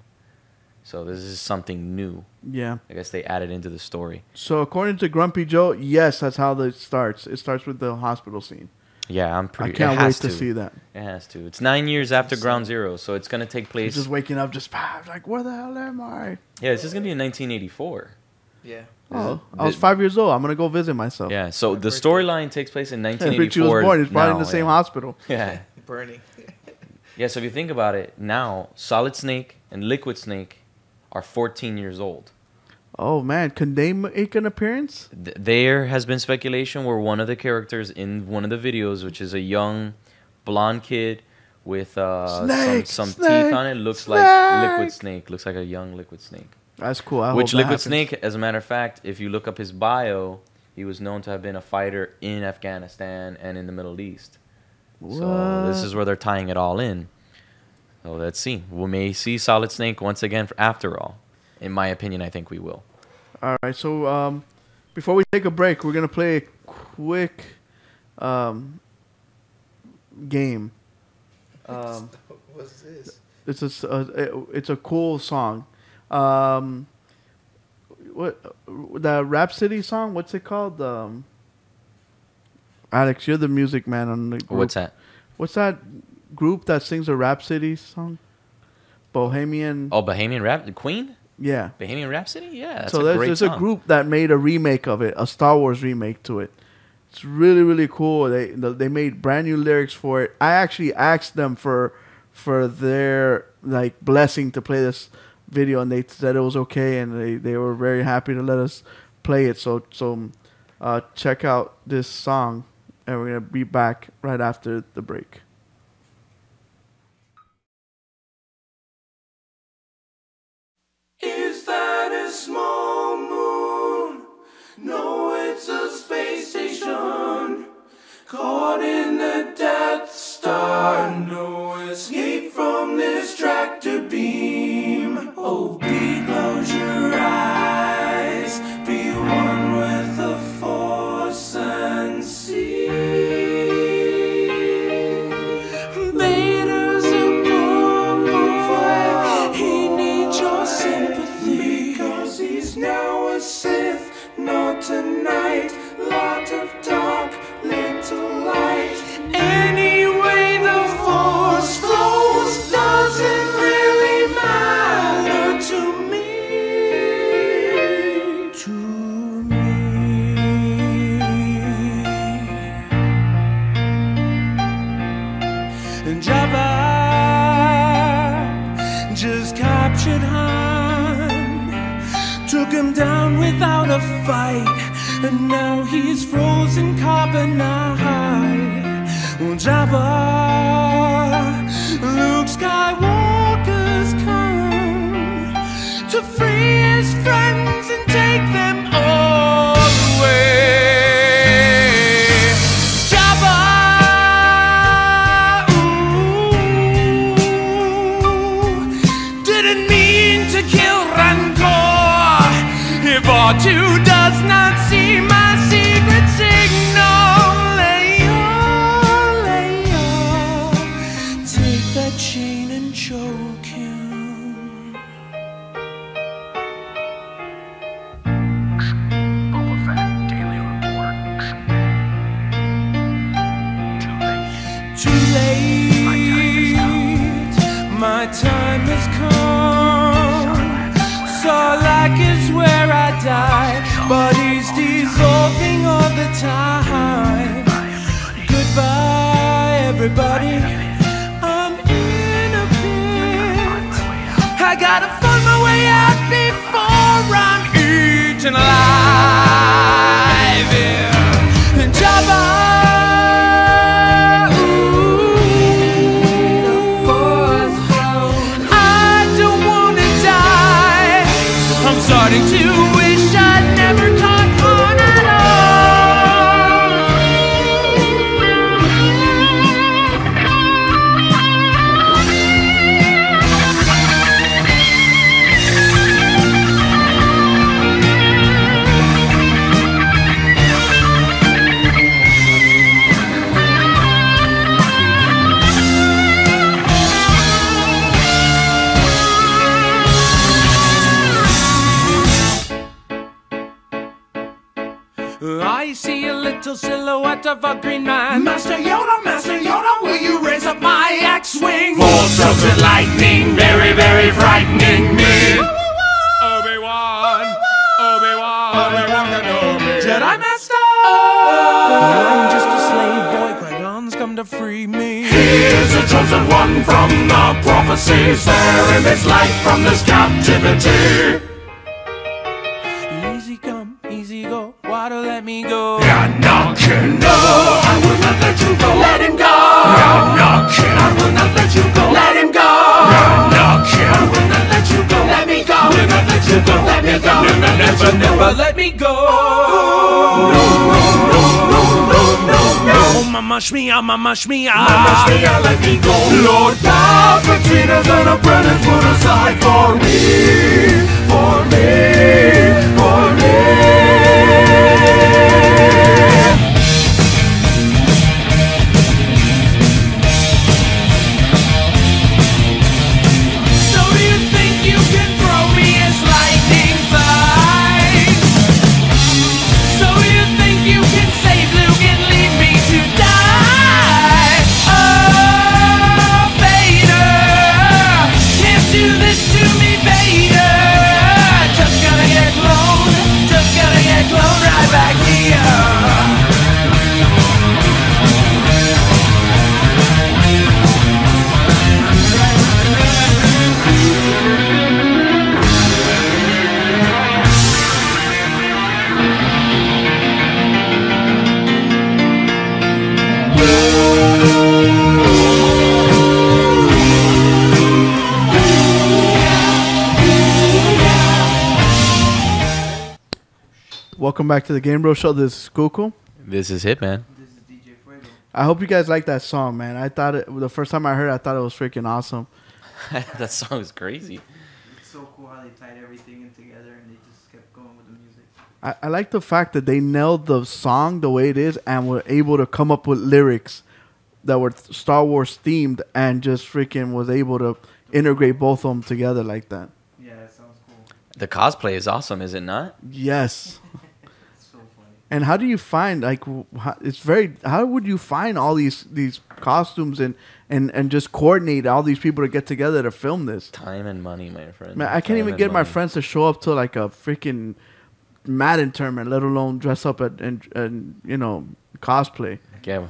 So this is something new. Yeah. I guess they added into the story. So according to Grumpy Joe, yes, that's how it starts. It starts with the hospital scene. Yeah, I'm pretty. I can't wait has to, see that. It has to. It's nine years after Ground Zero, so it's gonna take place. He's place. just waking up, just ah, like, where the hell am I? Yeah, this is gonna be in 1984. Yeah. Oh, it- I was five years old. I'm gonna go visit myself. Yeah, so the storyline takes place in Richie 1984. was born. He's probably in the same yeah. hospital. Yeah. Burning. Yeah, so if you think about it, now Solid Snake and Liquid Snake are 14 years old. Oh man, can they make an appearance? Th- there has been speculation where one of the characters in one of the videos, which is a young blonde kid with uh, Snake, some, some snake, teeth on it, looks like Liquid snake. Snake. Looks like a young Liquid Snake. That's cool. I which Liquid. Snake, as a matter of fact, if you look up his bio, he was known to have been a fighter in Afghanistan and in the Middle East. So this is where they're tying it all in. So let's see. We may see Solid Snake once again. For, after all, in my opinion, I think we will. All right. So um, before we take a break, we're gonna play a quick um, game. Um, What's this? it's a s- uh, it's a cool song. Um, what the Rhapsody song? What's it called? Um, Alex, you're the music man on the group. What's that? What's that group that sings a Rhapsody song? Bohemian. Oh, Bohemian Rap, Queen, Yeah. Bohemian Rhapsody. Yeah, that's so a there's, great there's a group that made a remake of it, a Star Wars remake to it. It's really really cool. They they made brand new lyrics for it. I actually asked them for for their like blessing to play this video, and they said it was okay, and they, they were very happy to let us play it. So so uh, check out this song, and we're gonna be back right after the break. Is that a small moon? No, it's a space station. Caught in the Death Star. No escape from this tractor beam. Oh, silhouette of a green man. Master Yoda, Master Yoda, will you raise up my X-wing? Four strokes of lightning, very, very frightening me. Obi-Wan, Obi-Wan, Obi-Wan Kenobi. Jedi Master! I'm just a slave boy, Qui-Gon's come to free me. He is the chosen one from the prophecies. prophecy, sparing his life from this captivity. Shmia, mama shmia. Mama shmia, let me go. Lord Palpatine's an apprentice put aside for me, for me, for me. Welcome back to the Game Bro Show. This is Kuku. This is Hitman. This is DJ Fuego. I hope you guys like that song, man. I thought it the first time I heard, it, I thought it was freaking awesome. that song is crazy. It's so cool how they tied everything in together and they just kept going with the music. I, I like the fact that they nailed the song the way it is and were able to come up with lyrics that were Star Wars themed and just freaking was able to integrate both of them together like that. Yeah, it sounds cool. The cosplay is awesome, is it not? Yes. It's so funny. And how do you find like how, it's very how would you find all these these costumes and and and just coordinate all these people to get together to film this? Time and money, my friend. Man, I can't Time even and get my friends to show up to like a freaking Madden tournament, let alone dress up at and and you know cosplay. Yeah,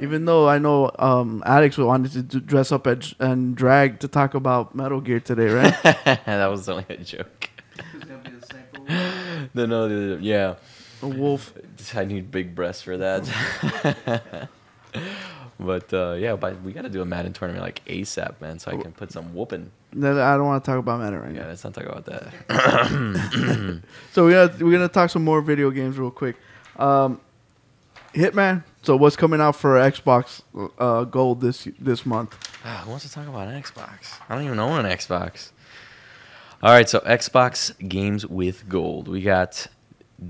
Even though I know um, Alex wanted to do, dress up at, and drag to talk about Metal Gear today, right? that was only a joke. Who's gonna be the sniper? No, no, yeah. A wolf. I need big breasts for that. but uh, yeah, but we got to do a Madden tournament like ASAP, man, so I can put some whooping. Then I don't want to talk about Madden right Yeah, now. let's not talk about that. So we're gonna we're gonna talk some more video games real quick. Um, Hitman. So what's coming out for Xbox uh, Gold this this month? Ah, Who wants to talk about an Xbox? I don't even own an Xbox. All right, so Xbox games with gold. We got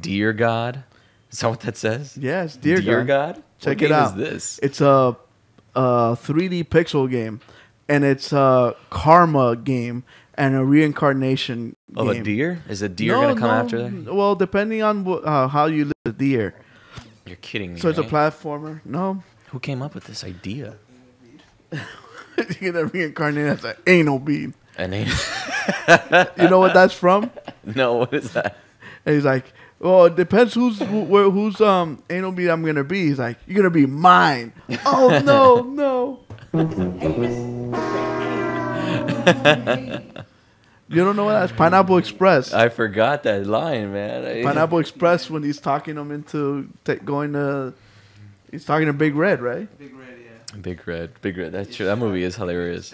Dear God. Is that what that says? Yes, Dear, God. God. Check what it out. Is this? It's a, a 3D pixel game, and it's a karma game and a reincarnation Of a deer? Is a deer No, gonna come no, after that? Well, depending on wh- uh, how you live the deer. You're kidding me. So it's a platformer. No, Who came up with this idea? you're gonna reincarnate as an anal bead. And they, You know what that's from? no, what is that? And he's like, "Well, it depends who's wh- where, who's um anal bead I'm gonna be." He's like, "You're gonna be mine." oh no, no. you don't know what that's Pineapple Express. I forgot that line, man. I- Pineapple Express when he's talking him into ta going to. He's talking to Big Red, right? Big Red, yeah. Big Red, Big Red. That's true. That movie is hilarious.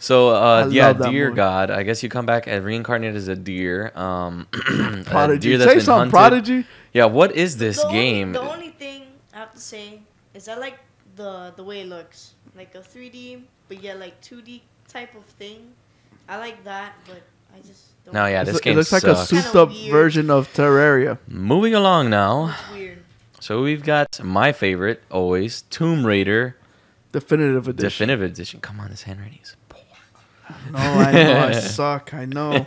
Shadow keep coming. So uh, yeah, love that deer movie. god. I guess you come back and reincarnate as a deer. Um, a Prodigy. deer that's Say been something, hunted. Prodigy. Yeah, what is this the game? Only, the only thing I have to say is I like the the way it looks, like a 3D, but yet like 2D type of thing. I like that, but I just don't. No, yeah, this it game looks like a sucks. Souped up version of Terraria. Moving along now. Weird. So we've got my favorite always, Tomb Raider Definitive edition. Definitive Edition. Come on, this handwriting is poor. No, I know I suck. I know.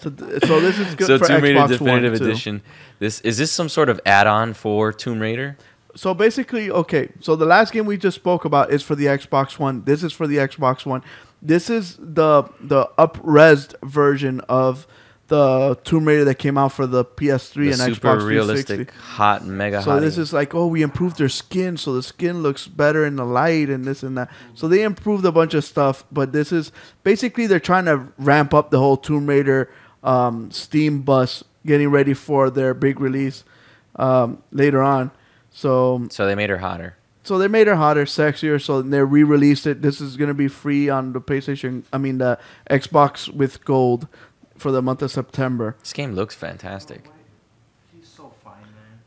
So, th- so this is good so for Tomb Raider Xbox Definitive One too. Edition. This is this some sort of add-on for Tomb Raider? So basically, okay. So the last game we just spoke about is for the Xbox One. This is for the Xbox One. This is the the up-resed version of the Tomb Raider that came out for the PS3 The and super Xbox 360. realistic, hot, mega So this is like, oh, we improved their skin, so the skin looks better in the light and this and that. So they improved a bunch of stuff, but this is basically they're trying to ramp up the whole Tomb Raider um, Steam bus, getting ready for their big release um, later on. So so they made her hotter. so they made her hotter, sexier. So they re-released it. This is gonna be free on the PlayStation. I mean the Xbox with Gold for the month of September. This game looks fantastic. She's so fine, man.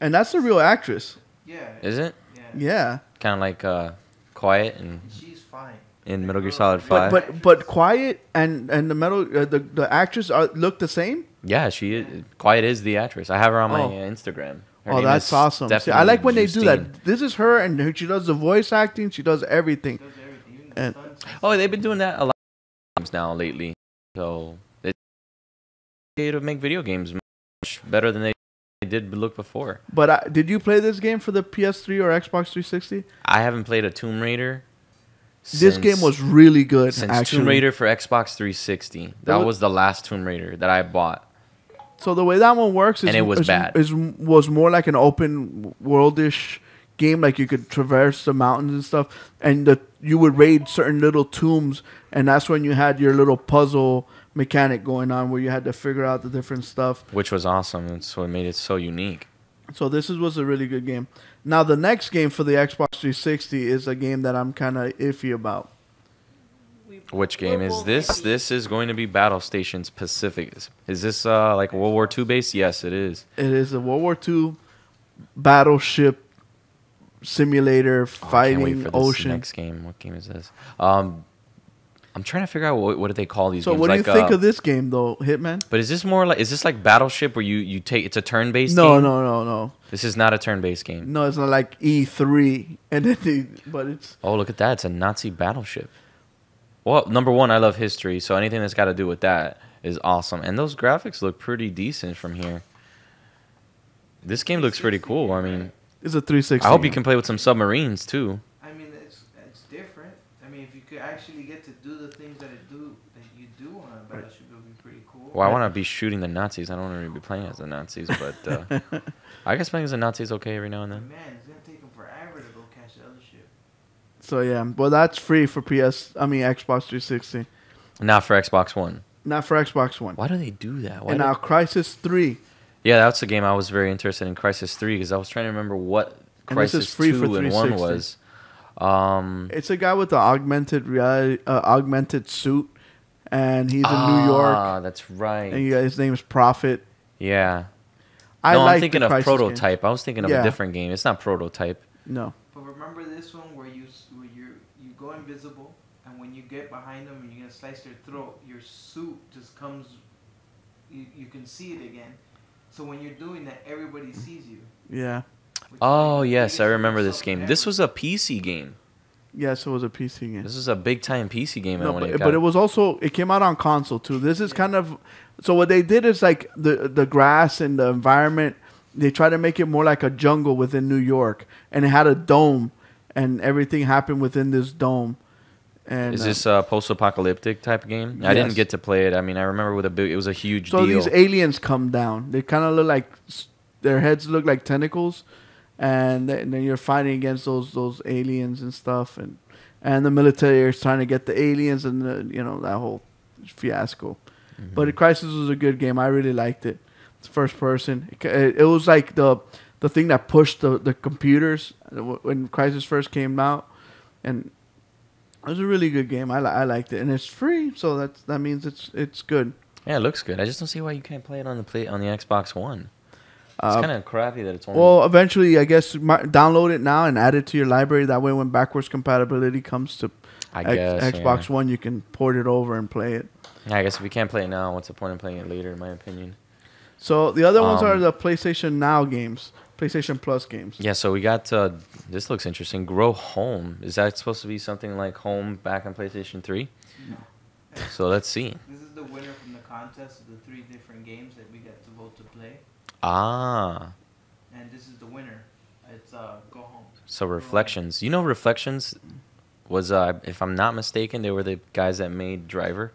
And that's the real actress. Yeah. Is it? Yeah. Yeah. Kind of like uh, quiet and She's fine. in Metal Gear Solid But Five. but but quiet and and the metal uh, the the actress are, look the same. yeah, she is, quiet is the actress. I have her on my Oh. uh, Instagram. Her oh, that's awesome. See, I like when they do that. This is her, and she does the voice acting. She does everything. Does everything. Even the And- Oh, they've been doing that a lot of times now lately. So to make video games much better than they did look before. But uh, did you play this game for the PS3 or Xbox 360? I haven't played a Tomb Raider. this game was really good. since actually. Tomb Raider for Xbox 360. That wa- was the last Tomb Raider that I bought. So the way that one works is And it was is, bad. Is, was more like an open worldish game, like you could traverse the mountains and stuff, and the, you would raid certain little tombs, and that's when you had your little puzzle mechanic going on, where you had to figure out the different stuff. which was awesome. And so it made it so unique. So this is, was a really good game. Now the next game for the Xbox 360 is a game that I'm kind of iffy about. Which game is this? This is going to be Battle Stations Pacific. Is this uh, like World War II base? Yes, it is. It is a World War II battleship simulator Oh, I can't wait fighting ocean. next game. What game is this? Um, I'm trying to figure out what, what do they call these So games. what do like, you think uh, of this game though, Hitman? But is this more like is this like Battleship where you you take it's a turn-based No, game? no, no, no. No. This is not a turn-based game. No, it's not like E3, and then they, but it's Oh, look at that. It's a Nazi battleship. Well, number one, I love history, so anything that's got to do with that is awesome. And those graphics look pretty decent from here. This game looks pretty cool. I mean, it's a 360. I hope you can play with some submarines too. I mean, it's it's different. I mean, if you could actually get to do the things that it do that you do on a battleship, it would be pretty cool. Well, I want to be shooting the Nazis. I don't want to be playing as the Nazis, but uh, I guess playing as the Nazis okay every now and then. Man, it's gonna take them forever to go catch the other ship. So yeah, well that's free for PS. I mean Xbox 360, Not for Xbox One. not for Xbox One. Why do they do that? Why and do- now Crysis 3. Yeah, that's a game I was very interested in, Crysis Three, because I was trying to remember what And this is Crysis free for Two and One was. Um, It's a guy with the augmented reality, uh, augmented suit, and he's in New York, Ah, that's right. and you his name is Prophet. yeah. I no, I'm thinking the of Crysis game. Prototype. I was thinking of Yeah. a different game. It's not Prototype. No, But remember this one where you s- where you you go invisible, and when you get behind them and you're gonna slice their throat, your suit just comes. You, you can see it again. So when you're doing that, everybody sees you. yeah, which is Oh like the yes, I remember this insult game. ever. This was a PC game. Yes, it was a PC game. This is a big time PC game. No, but, it but it was also it came out on console too. This is kind of so what they did is like the the grass and the environment. They try to make it more like a jungle within New York, and it had a dome, and everything happened within this dome. And Is uh, this a post-apocalyptic type game? I didn't get to play it. I mean, I remember with a big. It was a huge so? deal. These aliens come down. They kind of look like their heads look like tentacles, and, th- and then you're fighting against those those aliens and stuff, and and the military is trying to get the aliens, and the, you know that whole fiasco. Mm-hmm. But Crysis was a good game. I really liked it. It's first person. It, it, was like the the thing that pushed the, the computers when Crysis first came out, and It was a really good game. I li- I liked it, and it's free, so that's that means it's it's good. Yeah, it looks good. I just don't see why you can't play it on the play on the Xbox One. It's Uh, kind of crappy that it's only. Well, eventually, I guess mi- download it now and add it to your library. That way, when backwards compatibility comes to I X- guess Xbox yeah. One, you can port it over and play it. Yeah, I guess if you can't play it now, what's the point of playing it later? In my opinion. So the other ones Um, are the PlayStation Now games, PlayStation Plus games. Yeah, so we got uh, this looks interesting. Grow Home. Is that supposed to be something like Home back on PlayStation Three? So let's see. This is the winner from the contest of the three different games that we got to vote to play, Ah, and this is the winner. It's uh, Grow Home. so Reflections. You know, Reflections was, uh, if I'm not mistaken, they were the guys that made Driver.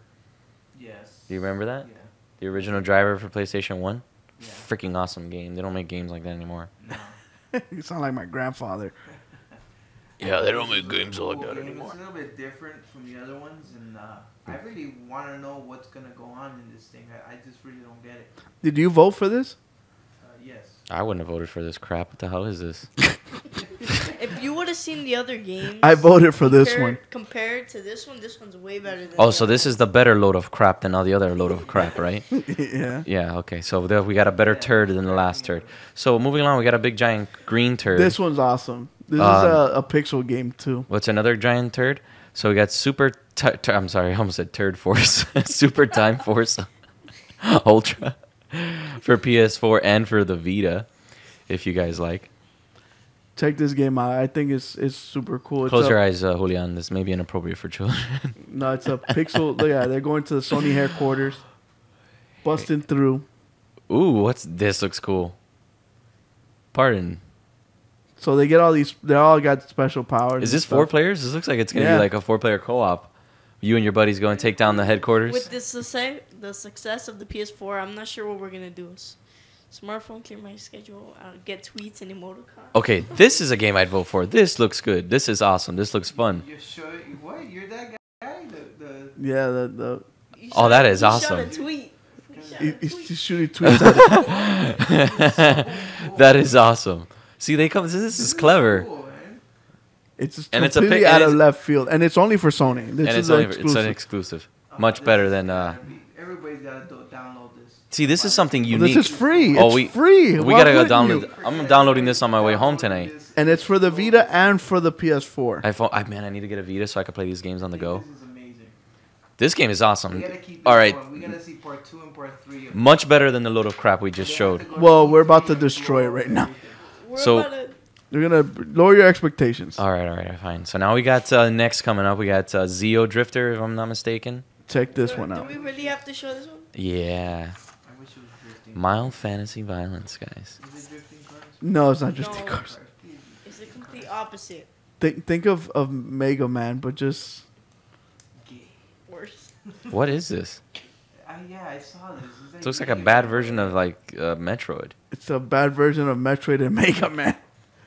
Yes. Do you remember that? Yeah. The original Driver for PlayStation One. Yeah. Freaking awesome game. They don't make games like that anymore. No. you sound like my grandfather. Yeah, they don't make games Cool like that game. Anymore. It's a little bit different from the other ones, and uh, I really want to know what's gonna go on in this thing. I, I just really don't get it. Did you vote for this? Yes. I wouldn't have voted for this crap. What the hell is this? If you would have seen the other games, I voted for this one. Compared to this one, this one's way better than. Oh, so other this is the better load of crap than all the other load of crap, right? yeah. Yeah, okay. So there, we got a better turd than the last turd. So moving along, we got a big giant green turd. This one's awesome. This Um, is a, a pixel game too. What's another giant turd? So we got Super. T- t- I'm sorry, I almost said Turd Force. Super Time Force Ultra for PS4 and for the Vita, if you guys like. Check this game out. I think it's it's super cool. It's Close a, your eyes, uh, Julian. This may be inappropriate for children. No, it's a pixel. look at it. They're going to the Sony headquarters, busting through. Ooh, what's this? Looks cool. Pardon. So they get all these. They all got special powers. Is this four players? This looks like it's gonna Yeah. be like a four-player co-op. You and your buddies go and take down the headquarters. With the success, the success of the PS4, I'm not sure what we're gonna do. S- Smartphone, clear my schedule, uh, get tweets and emoticons. Okay, this is a game I'd vote for. This looks good. This is awesome. This looks fun. You're sure? What? You're that guy? The the. Yeah, the the Oh, shot- that is you awesome. Shot a tweet. You shot he, a he's just shooting tweets that is awesome. See, they come. This is clever. Cool, man. It's just And it's a completely pic- out of it's- left field, and it's only for Sony. This and is it's an only it's exclusive. an exclusive. Much this better than. Uh, Everybody's gotta download this. see, this is something unique. this is free. Oh, it's we- free. we Why gotta go download. you? I'm downloading this on my way home tonight. And it's for the Vita and for the PS4. I thought, I man, I need to get a Vita so I can play these games on the go. This is amazing. This game is We awesome. gotta keep. All going. We gotta see part two and part three. Much better than the load of crap we just They showed. have Well, we're about to destroy it right now. We're So- about to- You're gonna lower your expectations. All right, all right, I fine. So now we got uh, next coming up. We got uh, Xeodrifter, if I'm not mistaken. Check this do, one out. do we really have to show this one? Yeah, I wish it was drifting. mild fantasy violence, guys. Is it drifting cars? No, it's not just No. the cars. Please. It's the complete opposite. Think think of of Mega Man, but just Gay. Worse. What is this? Uh, yeah, I saw this. It's It looks like a bad version of like uh, Metroid. it's a bad version of Metroid and Mega Man.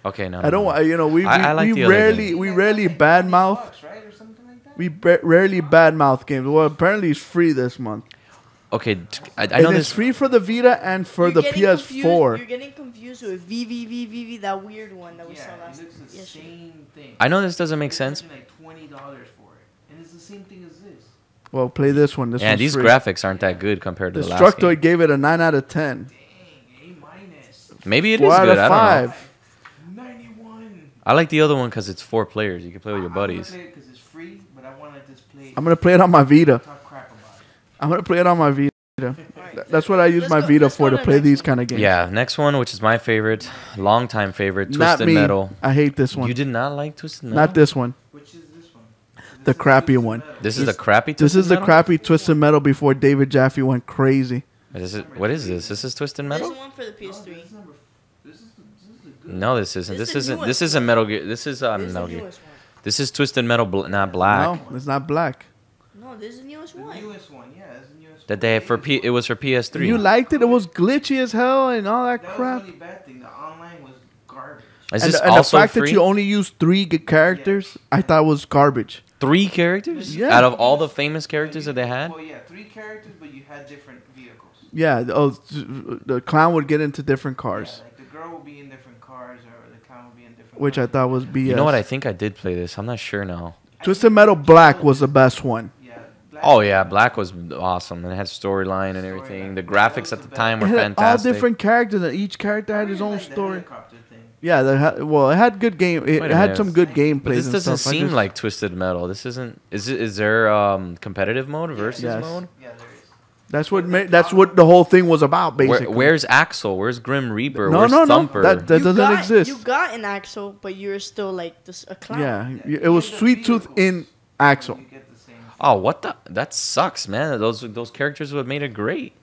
Okay, no. I don't. no, no. You know, we we, I- I like we rarely game. we rarely badmouth. right, or something like that. We ba- rarely badmouth games. Well, apparently it's free this month. Okay, I know it's free for the Vita and for You're the PS4. You're getting confused with VVVVV, that weird one that we yeah, saw it last looks the yesterday. same thing. I know this doesn't make sense. charging Like twenty dollars for it, and it's the same thing as this. Well, play this one. This Yeah, one's these free. graphics aren't that good compared to the, last Destructoid game. gave it a nine out of ten. Dang, A minus. Maybe it Four is out good. of I don't know. Five. Ninety-one. I like the other one because it's four players. You can play with your buddies. I'm gonna play it free, I want to just play. I'm gonna play it on my Vita. talk crap about it. I'm gonna play it on my Vita. Alright. Th- That's what I use Let's my go- Vita for to to play these kind of games. Yeah, next one, which is my favorite, longtime favorite, Not Twisted me. Metal. I hate this one. You did not like Twisted Metal. Not this one. Which is this one? The This is crappy Twisted one. Metal. This is the crappy. This Twisted is the Metal? crappy Twisted Metal before David Jaffe went crazy. Is it, what is this? This is Twisted There's Metal? one for the PS3. this is number. This is No, this isn't. This This is the isn't. This isn't one. Metal Gear. This is um, This Metal Gear. one. This is Twisted Metal, bl- not black. No, it's not black. No, this is the newest The one. newest one, yeah, it's the newest That they had for P. It was for PS3. You liked it? It was glitchy as hell and all that That crap. was the only bad thing. The online was garbage. Is and this the, and the fact free? that you only used three g- characters, I thought was garbage. Three characters? Yeah. Out of all the famous characters that they had? Well, yeah, three characters, but you had different vehicles. Yeah, oh, the clown would get into different Yeah, cars, like the girl will be in different cars, or the clown will be in different. Which I thought was BS. You know what? I think I did play this. I'm not sure now. Twisted Metal Black was the best one. Yeah. Black- Oh yeah, Black was awesome and it had storyline and everything. The graphics at the time It were had all fantastic. different characters, and each character had his own story. Yeah, that had, well, it had good game. It Wait had some good gameplays. But this doesn't stuff. Seem just- like Twisted Metal. This isn't. Is it? Is there um competitive mode versus Yes. mode? Yeah, there is. That's what ma- that's what the whole thing was about, Where, basically. where's Axel? Where's Grim Reaper? No, where's no, no. Thumper? That- that- you doesn't got, exist. You got an Axel, but you're still like this a clown. yeah, Yeah. it was Sweet Tooth in Axel. You get the same. oh, what the? That sucks, man. Those those characters would have made it great.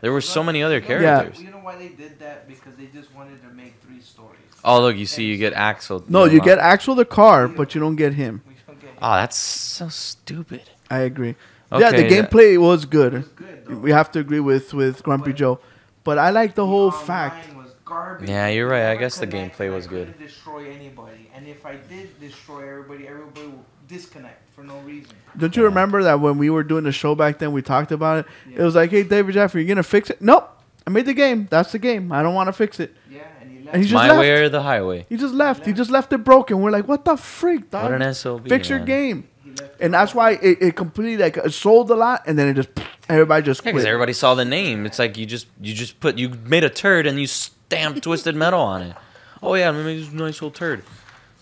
There were so many other You know- characters. You know why they did that? Because they just wanted to make three stories. Oh, look, you see, you get Axel. No, know, you get Axel the car, but you don't get him. We don't get Oh, that's so stupid. I agree. Yeah, the Okay, yeah. gameplay was good. Was good. We have to agree with with Grumpy Joe, but I like the whole fact. Garbage. Yeah, you're right. I Never guess the gameplay and I was good. Destroy anybody, and if I did destroy everybody, everybody would disconnect for no reason. Don't you remember that when we were doing the show back then, we talked about it? It was like, hey, David Jaffe, you gonna fix it? Nope. I made the game. That's the game. I don't want to fix it. Yeah, and he left. And he just My left. way or the highway. He just left. He just left it broken. We're like, what the freak, dog? What an SOB. Fix your game. He left And that's why it, it completely like it sold a lot, and then it just everybody just because quit. everybody saw the name. It's like you just you just put you made a turd and you stamped Twisted Metal on it. Oh yeah, let me just nice little turd.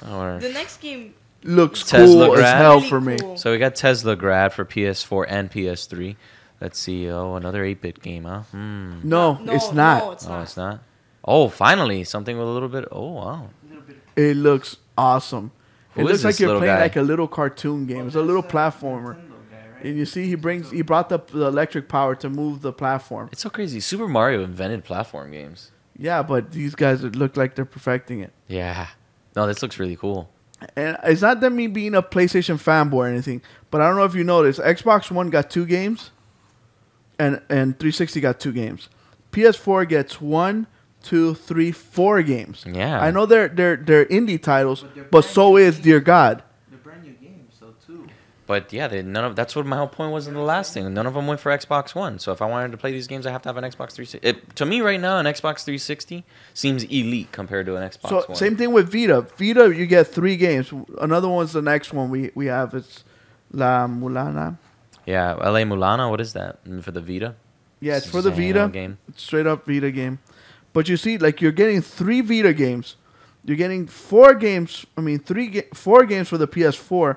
Oh, whatever. The next game Looks Tesla cool as grad. hell for me. cool. So we got Teslagrad for PS4 and PS3. Let's see. Oh, another 8-bit game, huh? Hmm. No, No, it's not. no, it's oh, not. it's not. Oh, finally something with a little bit. Oh, wow. a little bit. It looks awesome. Who it looks like you're playing guy? like a little cartoon game. It's a little platformer. And you see, he brings he brought the, the electric power to move the platform. It's so crazy. Super Mario invented platform games. Yeah, but these guys look like they're perfecting it. Yeah. No, this looks really cool. And it's not that me being a PlayStation fanboy or anything, but I don't know if you noticed, Xbox One got two games, and and 360 got two games. PS4 gets one, two, three, four games. Yeah. I know they're they're they're indie titles, But but so is games. Dear God. They're brand new games, so too. But yeah, they, none of that's what my whole point was in the last thing. None of them went for Xbox One. So if I wanted to play these games, I have to have an Xbox 360. It, to me, right now, an Xbox 360 seems elite compared to an Xbox So One. same thing with Vita. Vita, you get three games. Another one's the next one we we have. It's La Mulana. Yeah, LA Mulana. What is that Mm, for the Vita? Yeah, it's for the Just a handheld Vita. game. Straight up Vita game. But you see, like you're getting three Vita games. You're getting four games. I mean, three, ga- four games for the PS4,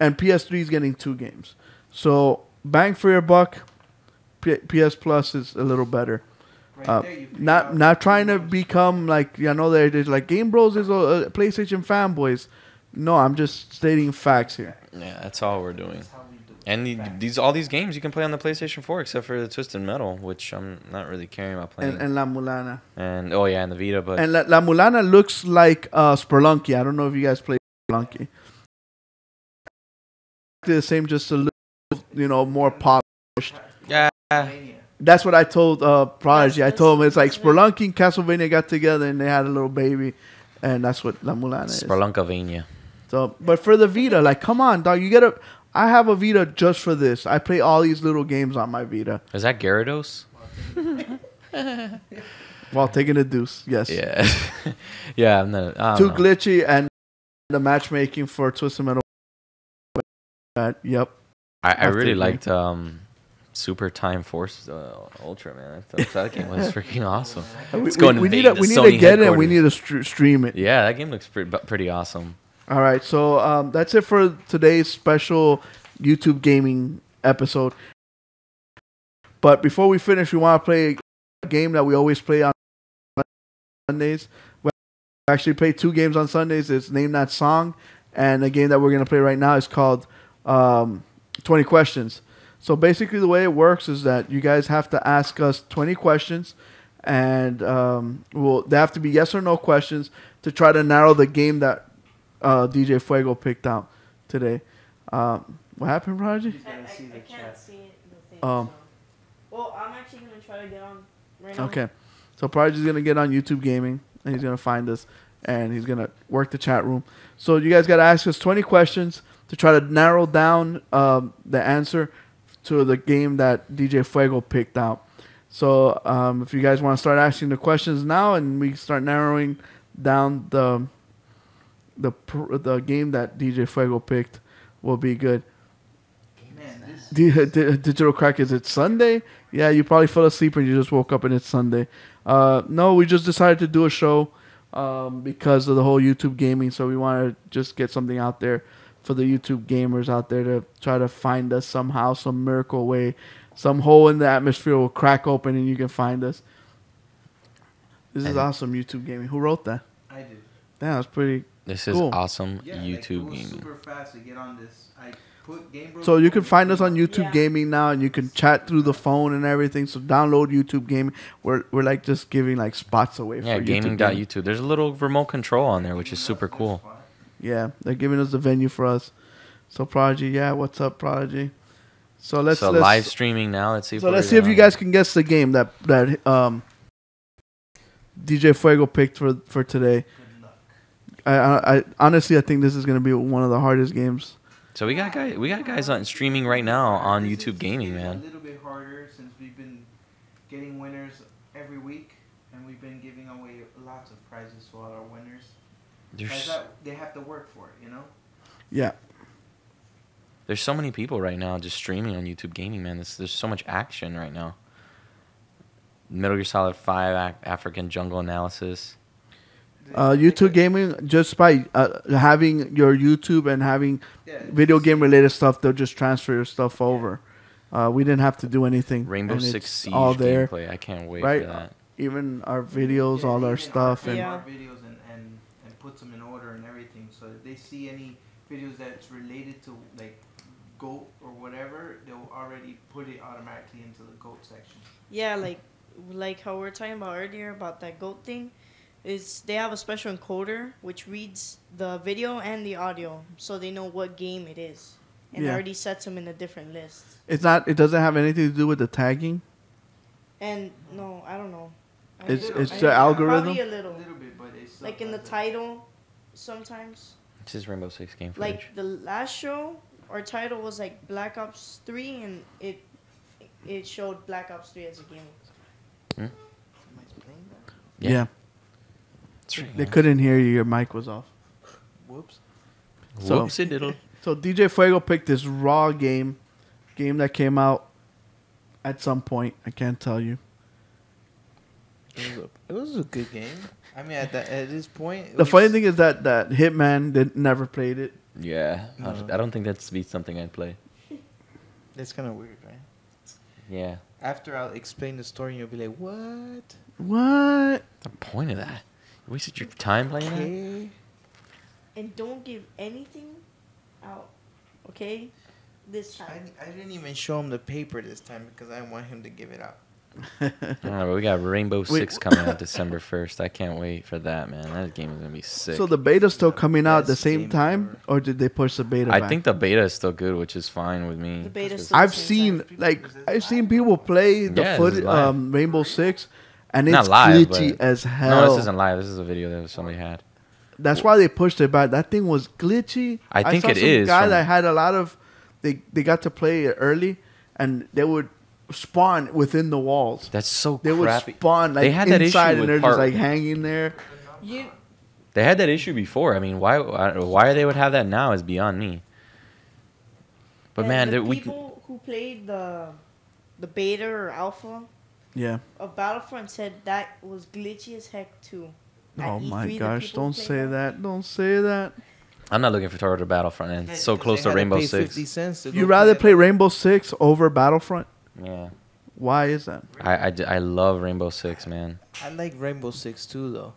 and PS3 is getting two games. So bang for your buck. P- PS Plus is a little better. Right Uh, there, you figure not not trying to become like you know there- there's like Game Bros is a, a PlayStation fanboys. No, I'm just stating facts here. Yeah, that's all we're doing. And the, these all these games you can play on the PlayStation 4 except for the Twisted Metal, which I'm not really caring about playing. And, And, and La Mulana. And oh yeah, and the Vita, but And La, La Mulana looks like uh, Spelunky. I don't know if you guys play Spelunky. The same, just a little, you know, more polished. yeah, That's what I told uh, Prodigy. I told him it's like that's. Spelunky and Castlevania got together and they had a little baby, and that's what La Mulana is. Spelunkovania. So, but for the Vita, like, come on, dog, you gotta. I have a Vita just for this. I play all these little games on my Vita Is that Gyarados? while taking a deuce. Yes. Yeah, yeah. I'm not, I Too know. glitchy and the matchmaking for Twisted Metal. Yep. I, I really liked um, Super Time Force uh, Ultra, man. I thought that game was freaking awesome. We, Let's we, we need to, we need to get it. We need to str- stream it. Yeah, that game looks pretty, pretty awesome. All right, so um, that's it for today's special YouTube gaming episode. But before we finish, we want to play a game that we always play on Sundays. We actually play two games on Sundays. It's Name That Song, and the game that we're going to play right now is called um, 20 Questions. So basically, the way it works is that you guys have to ask us 20 questions, and um, well, they have to be yes or no questions to try to narrow the game that uh, DJ Fuego picked out today. Um, what happened, Prodigy? I, gotta I, see the I can't see the thing. Um, so. Well, I'm actually gonna try to get on right now. Okay. So Prodigy's gonna get on YouTube Gaming and he's gonna find us and he's gonna work the chat room. So you guys gotta ask us 20 questions to try to narrow down um, the answer to the game that DJ Fuego picked out. So um, if you guys want to start asking the questions now and we start narrowing down the the pr- the game that DJ Fuego picked, will be good. Man, this D- D- digital crack is it Sunday? Yeah, you probably fell asleep and you just woke up and it's Sunday. Uh, no, we just decided to do a show um, because of the whole YouTube gaming. So we want to just get something out there for the YouTube gamers out there to try to find us somehow, some miracle way, some hole in the atmosphere will crack open and you can find us. This is awesome YouTube gaming. Who wrote that? I did. Damn, that's pretty. This is Cool. awesome Yeah, YouTube it was gaming. super fast to get on this. I put Game Bros So you can on find us on YouTube Yeah. Gaming now, and you can chat through the phone and everything. So download YouTube Gaming. We're we're like just giving like spots away Yeah, for gaming. YouTube YouTube. There's a little remote control on there, which is super cool. Yeah, they're giving us the venue for us. So Prodigy, yeah, what's up, Prodigy? So let's so let's, live streaming now. Let's see. So what let's see if you guys can guess the game that that um DJ Fuego picked for for today. I, I, I honestly I think this is gonna be one of the hardest games. So we got guys. We got guys on streaming right now on This YouTube Gaming, man. A little bit harder since we've been getting winners every week, and we've been giving away lots of prizes to all our winners. There's they have to work for it, you know. Yeah, there's so many people right now just streaming on YouTube Gaming, man. There's, there's so much action right now. Metal Gear Solid Five African Jungle Analysis. Uh, YouTube Gaming just by uh, having your YouTube and having Yeah, video game related stuff, they'll just transfer your stuff over. Uh, we didn't have to do anything. Rainbow and Six Siege all there. gameplay. I can't wait Right? for that. Even our videos, Yeah, all our even stuff, and Yeah. our videos and, and, and puts them in order and everything. So if they see any videos that's related to like goat or whatever, they'll already put it automatically into the goat section. Yeah, like like how we were talking about earlier about that goat thing. Is they have a special encoder which reads the video and the audio, so they know what game it is, and Yeah. already sets them in a different list. it's not. It doesn't have anything to do with the tagging. And no, I don't know. I It's- it's I the don't algorithm? Probably a little, A little, little bit, but it's like in the title, sometimes. This is Rainbow Six game footage. Like the last show, our title was like Black Ops Three, and it it showed Black Ops Three as a game. Hmm? Somebody's playing that? Yeah, Yeah. That's they man. couldn't hear you. Your mic was off. Whoops. So- Whoopsie diddle. So DJ Fuego picked this raw game, game that came out at some point. I can't tell you. It was a, it was a good game. I mean, at that at this point, it The funny thing is that that Hitman did never played it. Yeah, I- No. I don't think that's be something I'd play. That's kind of weird, right? Yeah. After I'll explain the story, you'll be like, "What? What? The point of that? You wasted your time playing that? And don't give anything out, okay? This time. I I, didn't even show him the paper this time because I want him to give it out. I but we got Rainbow Wait, Six coming out December first. I can't wait for that, man. That game is gonna be sick. So the beta's still coming out at the same time, ever. or did they push the beta? I back? think the beta is still good, which is fine with me. The beta's 'cause- still- I've same seen time. like I've seen people play the Yeah, foot um, Rainbow Six, and Not it's live, glitchy but- as hell. No, this isn't live. This is a video that somebody had. That's why they pushed it back. That thing was glitchy. I think saw it some is Guy that had a lot of, they they got to play it early, and they would spawn within the walls. That's so cool. They would crappy. spawn like They had that issue inside, and with they're part- just like hanging there. You They had that issue before. I mean, why why why they would have that now is beyond me. But and man, the there, we people who played the the beta or alpha Yeah. of Battlefront said that was glitchy as heck too. At Oh E3, my gosh! Don't say that. Don't say that. I'm not looking for Tower to Battlefront, and it's so close to Rainbow Six. You rather play Rainbow Six over Battlefront? Yeah, Why is that? I, I, I love Rainbow Six, man. I like Rainbow Six too, though.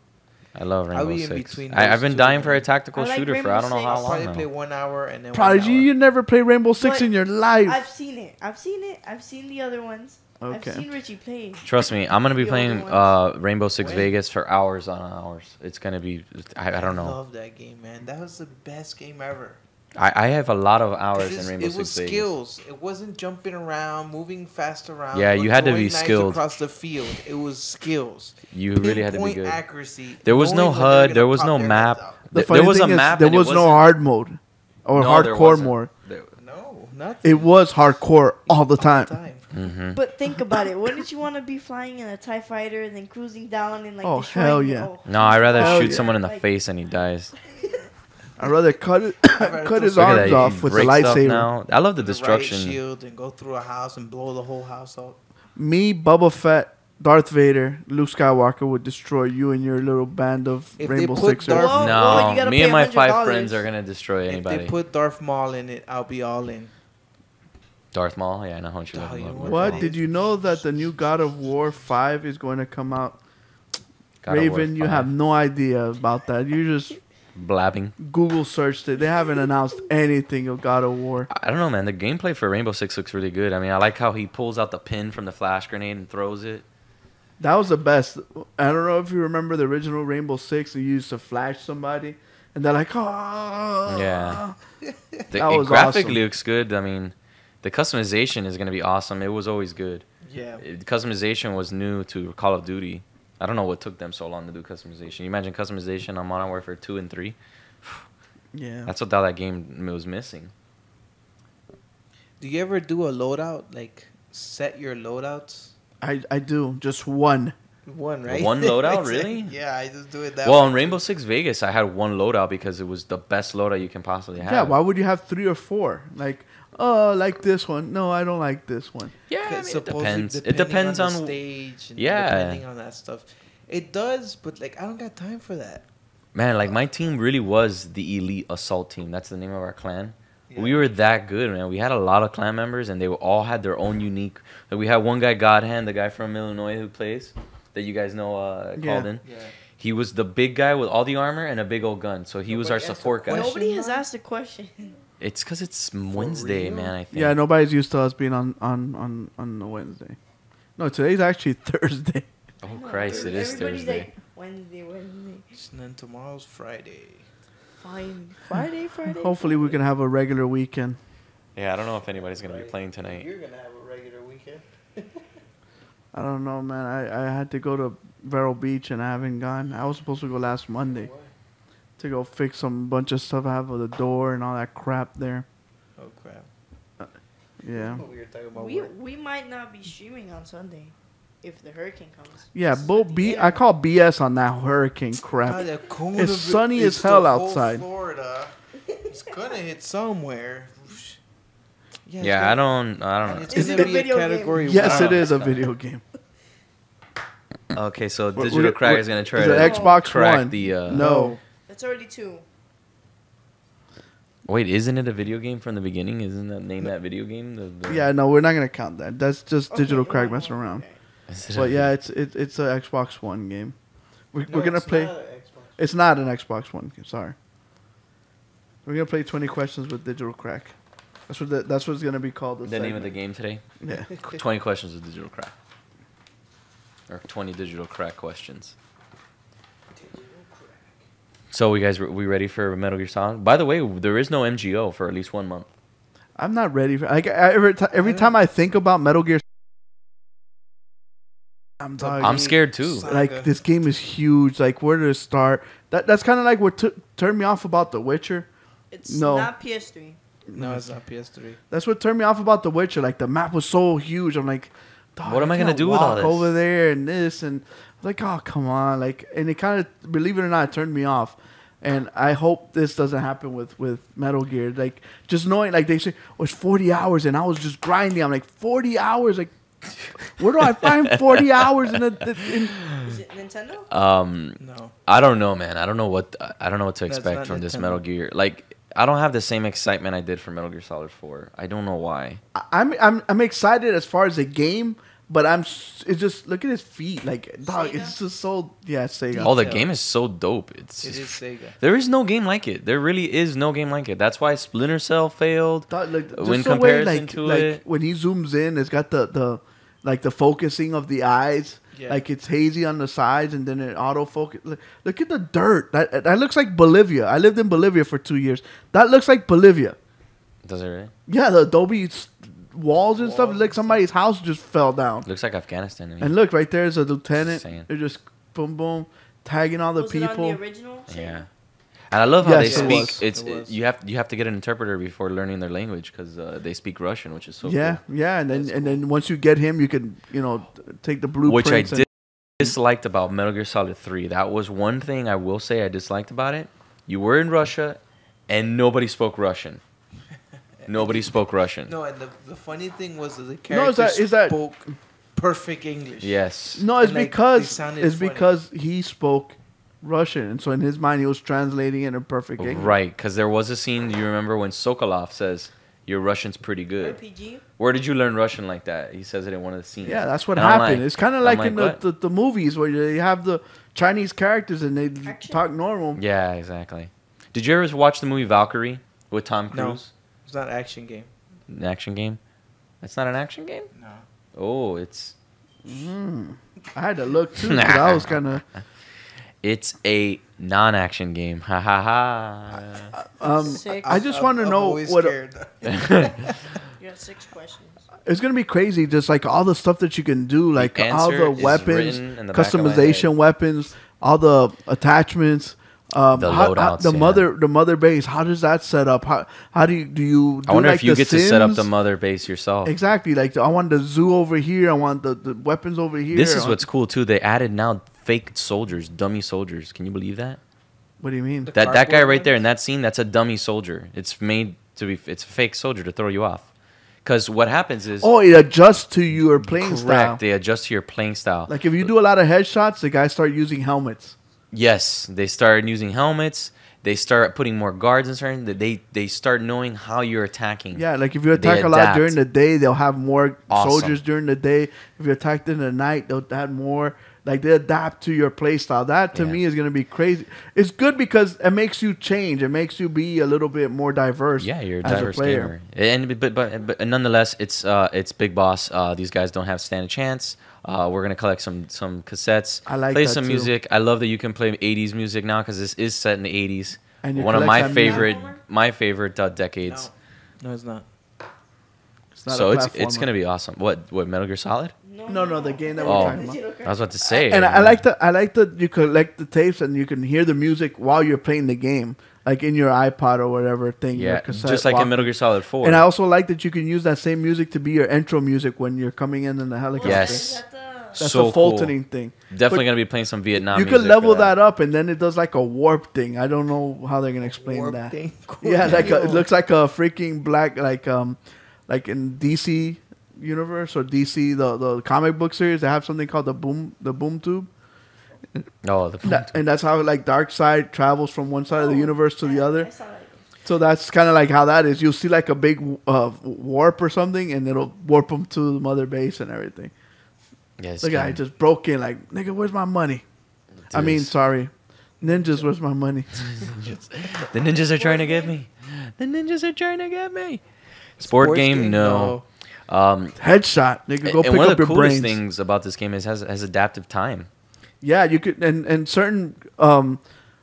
I love I'll Rainbow be in Six. between I, I've been two, dying for a tactical like shooter for I don't know Six. how I'll probably long play one hour and then Prodigy, one you never play Rainbow Six But in your life. I've seen it. I've seen it. I've seen the other ones. Okay. I've seen Richie play. Trust me, I'm gonna be playing uh, Rainbow Six When? Vegas for hours on hours. It's gonna be I, I don't know. I love that game, man. That was the best game ever. I, I have a lot of hours in it's- Rainbow it was Six Vegas. skills. It wasn't jumping around, moving fast around. Yeah, you had to be skilled. across the field. It was skills. You really had to be Pinpoint good. accuracy. There was no knowing when they were HUD. There was no map. the Th- there was a is, map. there was no hard mode or No, hardcore wasn't. mode. There- No, nothing. It was hardcore all the time. Mhm. But think about it. Wouldn't you want to be flying in a Tie Fighter and then cruising down and like Oh, destroying hell yeah. Oh, No, I'd rather Hell shoot yeah. someone in the Like- face and he dies. I'd rather cut it, rather cut his Look at that, arms you off can with a break stuff lightsaber. now. I love the The riot destruction. shield and go through a house and blow the whole house up. Me, Boba Fett, Darth Vader, Luke Skywalker would destroy you and your little band of If Rainbow Sixers. Darth- no, well, me and my five $100. friends are gonna destroy anybody. If they put Darth Maul in it, I'll be all in. Darth Maul, yeah, I know how much you love you Darth know Maul. What did you know that the new God of War five is going to come out? God Raven, you have no idea about that. You just blabbing. Google searched it. They haven't announced anything of God of War. I don't know, man. The gameplay for Rainbow Six looks really good. I mean, I like how he pulls out the pin from the flash grenade and throws it. That was the best. I don't know if you remember the original Rainbow Six. You used to flash somebody, and they're like, "Oh, Yeah. The, That it was graphically awesome. looks good. I mean, the customization is gonna be awesome. It was always good. Yeah. It- customization was new to Call of Duty. I don't know what took them so long to do customization. You imagine customization on Modern Warfare 2 and 3? Yeah, That's what that, that game was missing. Do you ever do a loadout? Like set your loadouts? I I do just one. One, right? One loadout, really? Yeah, I just do it that way. well, way. in Rainbow Six Vegas, I had one loadout because it was the best loadout you can possibly have. Yeah, why would you have three or four? Like, oh, I like this one. No, I don't like this one. Yeah, I mean, it depends. It depends on, on. the stage. And Yeah. Depending on that stuff, it does. But like, I don't got time for that. Man, like my team really was the elite assault team. That's the name of our clan. Yeah. We were that good, man. We had a lot of clan members, and they all had their own unique. Like we had one guy, Godhand, the guy from Illinois who plays, that you guys know, uh, Yeah. called in. Yeah. He was the big guy with all the armor and a big old gun. So he was our Nobody asked a support guy. Nobody has asked a question. It's because it's Wednesday, real? man. I think. Yeah, nobody's used to us being on on on on a Wednesday. No, today's actually Thursday. Oh Christ! It is Everybody's Thursday. like Wednesday, Wednesday. And then tomorrow's Friday. Fine. Friday, Friday. Hopefully, we can have a regular weekend. Yeah, I don't know if anybody's gonna be playing tonight. You're gonna have a regular weekend. I don't know, man. I, I had to go to Vero Beach and I haven't gone. I was supposed to go last Monday to go fix some bunch of stuff I have with the door and all that crap there. Oh crap! Yeah. We were talking about We we might not be streaming on Sunday if the hurricane comes. Yeah, It's bull sunny B. there. I call BS on that hurricane crap. the It's sunny as hell outside. Florida. It's gonna hit somewhere. Yeah, Yeah, gonna- I don't. I don't know. Is gonna be a video game? Yes, it is a video game. Okay, so We're- Digital we're- Crack we're- is gonna try Is to Xbox crack One? the. Uh, No. That's already two. Wait, isn't it a video game from the beginning? Isn't that name that video game? The, the, Yeah, no, we're not gonna count that. That's just Okay, digital well, crack messing okay. around. Is it But a- yeah, it's it, it's an Xbox One game. We're, No, we're gonna it's play. not a Xbox. It's not an Xbox One game. Sorry. We're gonna play twenty questions with digital crack. That's what the, that's what it's gonna be called. the name of the game today. Yeah. Twenty questions with digital crack. Or twenty digital crack questions. So we guys, we ready for Metal Gear Solid? By the way, there is no MGO for at least one month. I'm not ready for. Like I, every ti- every time I think about Metal Gear, I'm talking. I'm scared too. Saga. like this game is huge. Like where to start? That that's kind of like what t- turned me off about The Witcher. It's No. not PS3. No, it's not PS3. That's what turned me off about The Witcher. Like the map was so huge. I'm like, What am I gonna can't do with all this?" over there and this and like, oh come on, like, and it kind of, believe it or not, it turned me off. And I hope this doesn't happen with with Metal Gear. Like just knowing, like they say, oh, it's 40 hours, and I was just grinding. I'm like 40 hours, like. Where do I find 40 hours in a in, Is it Nintendo? Um, No. I don't know, man. I don't know what I don't know what to expect not from this Metal Gear. Like, I don't have the same excitement I did for Metal Gear Solid Four. I don't know why. I'm I'm I'm excited as far as the game, but I'm it's just look at his feet, like dog. Sega? It's just so yeah, Sega. Oh, the Detail. game is so dope. It's It just- is Sega. there is no game like it. There really is no game like it. That's why Splinter Cell failed. Dog, like, just in the way, like, to like it. when he zooms in, it's got the the like the focusing of the eyes. Yeah. Like it's hazy on the sides, and then it autofocus. Look, look at the dirt. That that looks like Bolivia. I lived in Bolivia for two years. That looks like Bolivia. Does it really? Yeah, the adobe s- walls and stuff. Walls Like and somebody's house just fell down. Looks like Afghanistan. to me. And look, right there's a lieutenant. Saying. They're just boom, boom, tagging all the was people. it on the original? Yeah. And I love how Yes, they it speak. was. It's It was. you have you have to get an interpreter before learning their language because uh, they speak Russian, which is so yeah, cool. yeah, and then That's and then once you get him, you can you know take the blueprint. Which I did disliked about Metal Gear Solid 3. That was one thing I will say I disliked about it. You were in Russia and nobody spoke Russian. Nobody spoke Russian. No, and the, the funny thing was that the No, character is that- is that- spoke perfect English. Yes. No, it's And, like, because it's funny. because he spoke Russian, and so in his mind he was translating it in perfect English. Right, because there was a scene. Do you remember when Sokolov says, "Your Russian's pretty good"? RPG. Where did you learn Russian like that? He says it in one of the scenes. Yeah, that's what And happened. like- it's kind of like, like, in the, the, the movies where you have the Chinese characters and they Action. talk normal. Yeah, exactly. Did you ever watch the movie Valkyrie with Tom No. Cruise? It's not action game. An action game. That's not an action game. No. Oh, it's I had to look too. 'cause I was kind of it's a non-action game. Ha ha ha. um. Six. I just want to I'm know what scared. You got six questions. it's gonna be crazy. Just like all the stuff that you can do, like all the weapons, the back of my customization weapons, all the attachments. Um, The how- how- loadouts, the yeah. mother, the mother base. How does that set up? How how do you do you? Do I wonder like if you the get to set up the mother base yourself. Exactly. Like I want the zoo over here. I want the, the weapons over here. This is what's cool too. They added now fake soldiers, dummy soldiers. Can you believe that? What do you mean? The That that guy right there in that scene, that's a dummy soldier. It's made to be. It's a fake soldier to throw you off. Because what happens is Oh, it adjusts to your playing correct. style. They adjust to your playing style. Like if you do a lot of headshots, the guys start using helmets. Yes, they start using helmets. They start putting more guards in certain. They they start knowing how you're attacking. Yeah, like if you They attack a lot adapt. during the day, they'll have more Awesome. soldiers during the day. If you attack in the night, they'll have more. Like they adapt to your play style. That to Yeah. me is gonna be crazy. It's good because it makes you change. It makes you be a little bit more diverse. Yeah, you're a as diverse player. gamer, and but but, but nonetheless, it's uh it's Big Boss. Uh, these guys don't have stand a chance. Uh, we're gonna collect some some cassettes. I like play that some too. music. I love that you can play '80s music now because this is set in the '80s. And One of my that music. favorite my favorite uh, decades. No, it's not. It's not So a it's it's gonna be awesome. What what Metal Gear Solid? No, no, no the game that we're Oh, talking about. I was about to say. And I, I like that. I like that you collect the tapes and you can hear the music while you're playing the game, like in your iPod or whatever thing. yeah, cassette just like walk- in Metal Gear Solid Four. And I also like that you can use that same music to be your intro music when you're coming in in the helicopter. Yes. Is that the- That's so a cool. Fultoning thing. Definitely but gonna be playing some Vietnam. you music can level that. up, and then it does like a warp thing. I don't know how they're gonna explain Warp that. thing? Yeah, like a, it looks like a freaking black, like um, like in DC universe or DC the the comic book series. They have something called the boom the boom tube, Oh, the That- and that's how like Darkseid travels from one side of the Oh, universe to the other. I saw that. So that's kind of like how that is. You'll see like a big uh, warp or something, and it'll warp them to the mother base and everything. yeah, The guy just broke in like, nigga, where's my money? I mean, sorry, ninjas, where's my money? the ninjas are trying to get me. The ninjas are trying to get me. Sport, game, no. Um, Headshot, nigga, go and pick one up of the your coolest brains. things about this game is has has adaptive time. Yeah, you could, and and certain um,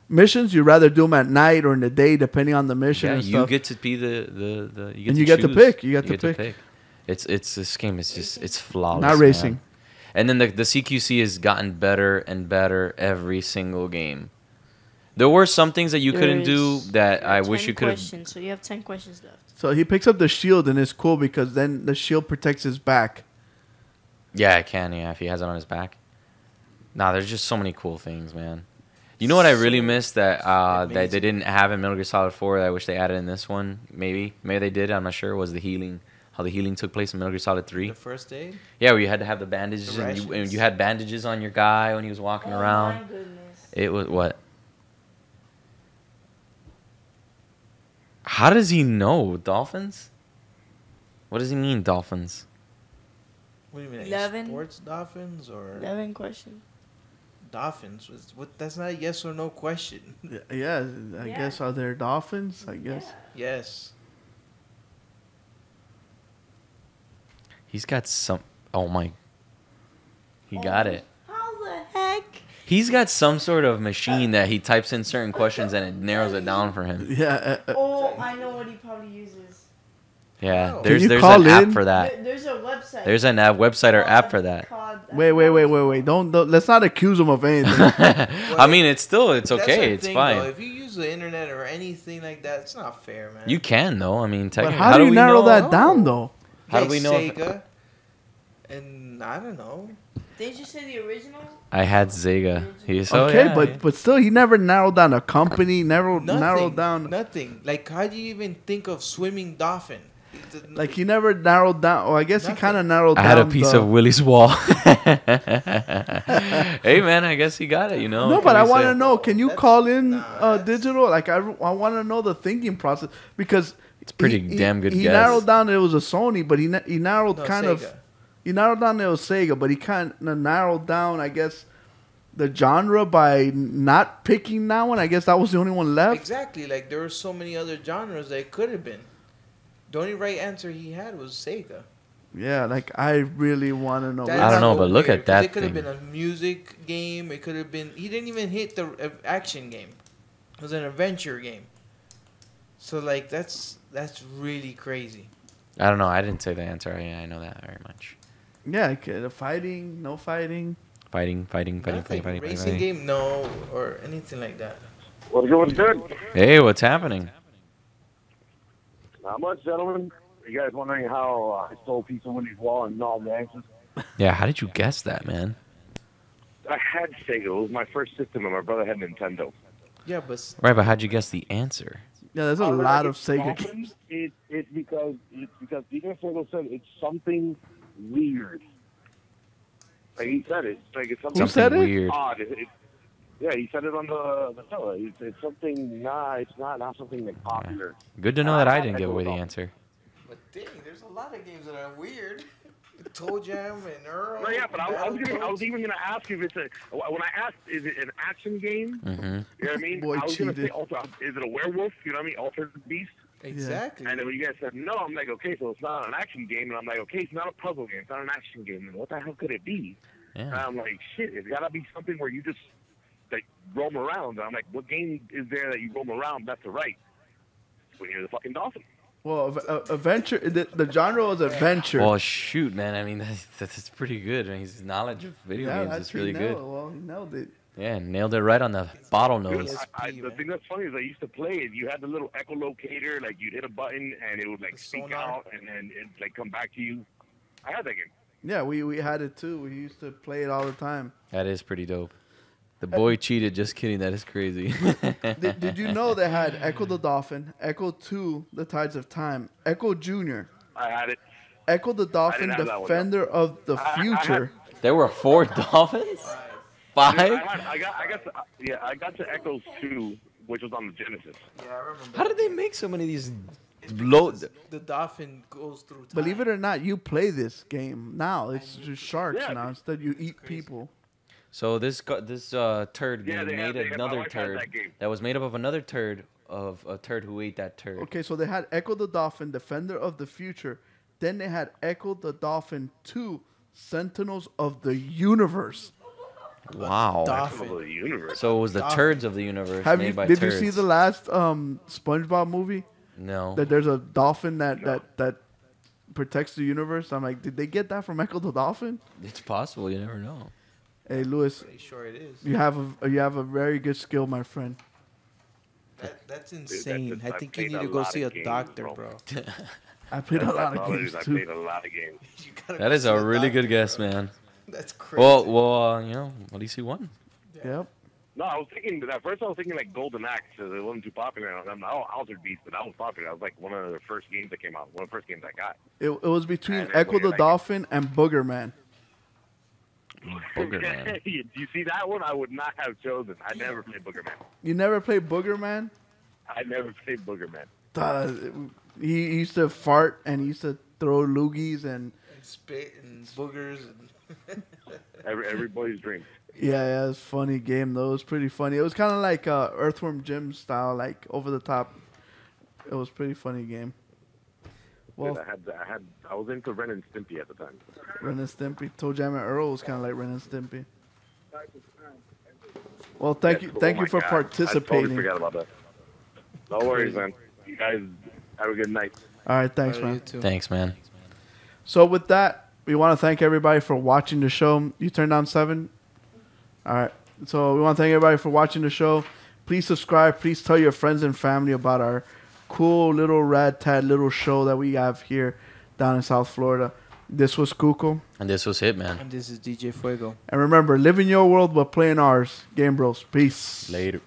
missions you'd rather do them at night or in the day, depending on the mission Yeah, and you get to be the the, the you get And to you get to pick, you get to pick. It's it's this game is just it's flawless. Not man. racing. And then the the CQC has gotten better and better every single game. There were some things that you couldn't do that I wish you could have. questions, So you have ten questions left. So he picks up the shield, and it's cool because then the shield protects his back. Yeah, I can. Yeah, if he has it on his back. Nah, there's just so many cool things, man. You know what I really So miss that uh, that they didn't have in Metal Gear Solid 4 that I wish they added in this one? Maybe, maybe they did. I'm not sure. Was the healing how the healing took place in Metal Gear Solid 3? The first aid? Yeah, where you had to have the bandages The and you, and you had bandages on your guy when he was walking around. oh around. my goodness. It was what? How does he know dolphins? What does he mean dolphins? What do you mean? Eleven. Sports dolphins or Eleven questions. Dolphins? Was- What? That's not a yes or no question. Y- Yeah, I Yeah. guess are there dolphins? I guess. Yes. He's got some. Oh my. He got Oh. it. How the heck? He's got some sort of machine that he types in certain questions and it narrows it down for him. Yeah. uh, uh, Oh, I know what he probably uses. Yeah, Wow. there's Can you there's call an app in? for that. There- there's a website. There's an app website or app for that. called- wait, wait, wait, wait, wait! Don't, don't let's not accuse him of anything. I mean, it's still it's That's okay. the It's thing, fine. Though. If you use the internet or anything like that, it's not fair, man. You can though. I mean, but technically, how, do you we narrow know? that down, though? How do Like we know if- Sega, and I don't know. Did you say the original? I had Sega. He so oh, okay, yeah, but yeah. but still, he never narrowed down a company. Never Nothing. narrowed down. Nothing. Like, how do you even think of swimming dolphin? It- it- Like he never narrowed down. Well, I guess he kind of narrowed I down. had a piece the- of Willy's wall. hey man, I guess he got it. You know. No, but I want to know. Can you That's- call in nah, uh, digital? Like I, I want to know the thinking process because it's pretty damn good He guess. narrowed down it was a Sony, but he he narrowed No, kind Sega. of he narrowed down it was Sega, but he kind of narrowed down, I guess, the genre by not picking that one. I guess that was the only one left. Exactly. Like, there were so many other genres that it could have been. The only right answer he had was Sega. Yeah, like I really want to know. That I don't know, so but look weird, at 'cause that It could have been a music game. It could have been. He didn't even hit the uh, action game. It was an adventure game. So like that's that's really crazy. I don't know. I didn't say the answer. I, I know that very much. Yeah, okay, the fighting, no fighting. Fighting, fighting, fighting, Nothing. fighting, fighting, Racing fighting. game, no, or anything like that. What's going good? Hey, what's happening? Not much, gentlemen. You guys wondering how uh, I stole a piece of Wendy's wall and all the answers? Yeah, how did you guess that, man? I had Sega. It was my first system, and my brother had Nintendo. Yeah, but Right, but how'd you guess the answer? Yeah, there's a Uh, lot of Sega often- games. It, it's because it's because Peter Fogel said it's something weird. Like he said it. Like it's something Who said it? weird. odd. It, it, yeah, he said it on the the show. It's, it's something. Nah, it's not. Not something that's popular. Good to know that I didn't give away the answer. but dang, there's a lot of games that are weird. Toe Jam and Earl. No, yeah, but I, I was gonna, I was even gonna ask you if it's a. When I asked, is it an action game? hmm You know what I mean? Boy I was gonna say, also, is it a werewolf? You know what I mean? Altered beast. Exactly. And then when you guys said no, I'm like, okay, so it's not an action game, and I'm like, okay, it's not a puzzle game, it's not an action game. And what the hell could it be? And I'm like, shit, it's gotta be something where you just like roam around. And I'm like, what game is there that you roam around left to right? When you're the fucking dolphin. Well, av- uh, adventure. The, the genre was adventure. Well, shoot, man. I mean, that's, that's pretty good. I mean, his knowledge of video yeah, games is really he nailed good. it. Well, he nailed it. Yeah, nailed it right on the bottle Dude, nose. I, I, the thing that's funny is I used to play it. You had the little echolocator, like you'd hit a button and it would like speak out and then it like come back to you. I had that game. Yeah, we, we had it too. We used to play it all the time. That is pretty dope. The boy cheated. Just kidding. That is crazy. did, did you know they had Echo the Dolphin, Echo 2, The Tides of Time, Echo Junior, I had it. Echo the Dolphin, have one. Defender of the I- I had- Future. there were four dolphins. I, Five. had, I got, I got, to, yeah, I got to Echoes two, which was on the Genesis. Yeah, I remember. How did they make so many of these? Low. The dolphin goes through time. Believe it or not, you play this game now. It's just sharks Yeah, now. Instead, you eat crazy. people. So this gu- this uh, turd Yeah, game made had- another wife turd that that was made up of another turd of a turd who ate that turd. Okay, so they had Echo the Dolphin, Defender of the Future. Then they had Echo the Dolphin 2, Sentinels of the Universe. Wow. Dolphin. Of the universe. So it was the Dolphin. turds of the universe Have made you? by Did turds. you see the last um, SpongeBob movie? No. That there's a dolphin that that that protects the universe. I'm like, did they get that from Echo the Dolphin? It's possible. You never know. Hey, Lewis, Pretty sure it is. you have a you have a very good skill, my friend. That, that's that's- insane. I I've think you need to go see a games, doctor, bro. bro. I played a lot of games is. I too. played a lot of games. You gotta That go is see a really doctor, good guess, bro. man. That's crazy. Well, well, uh, you know, at least he won. Yep. No, I was thinking at first. I was thinking like Golden Axe. It wasn't too popular. I'm not Altered Beast, but that was popular. That was like one of the first games that came out. One of the first games I got. It, it was between And Echo the like- Dolphin and Booger Man. Booger man. you you see that one? I would not have chosen. I never played Booger Man. You never played Booger Man? I never played Booger Man. Uh, he used to fart and he used to throw loogies and and spit and boogers. And Every every boy's dream. yeah, yeah, it's a funny game though. It was pretty funny. It was kind of like uh, Earthworm Jim style, like over the top. It was pretty funny game. Well, Well, I had I had I was into Ren and Stimpy at the time. Ren and Stimpy, Toe Jam and Earl was kind of like Ren and Stimpy. Well, thank Yeah, you, cool. thank Oh you for God. I totally forgot about that. No worries, man. You guys have a good night. All right, thanks, man. Thanks, man. So with that, we want to thank everybody for watching the show. You turned down seven. All right. So we want to thank everybody for watching the show. Please subscribe. Please tell your friends and family about our cool little rad tad little show that we have here down in South Florida. This was Kuko. And this was Hitman. And this is DJ Fuego. And remember, live in your world but play in ours. Game Bros. Peace. Later.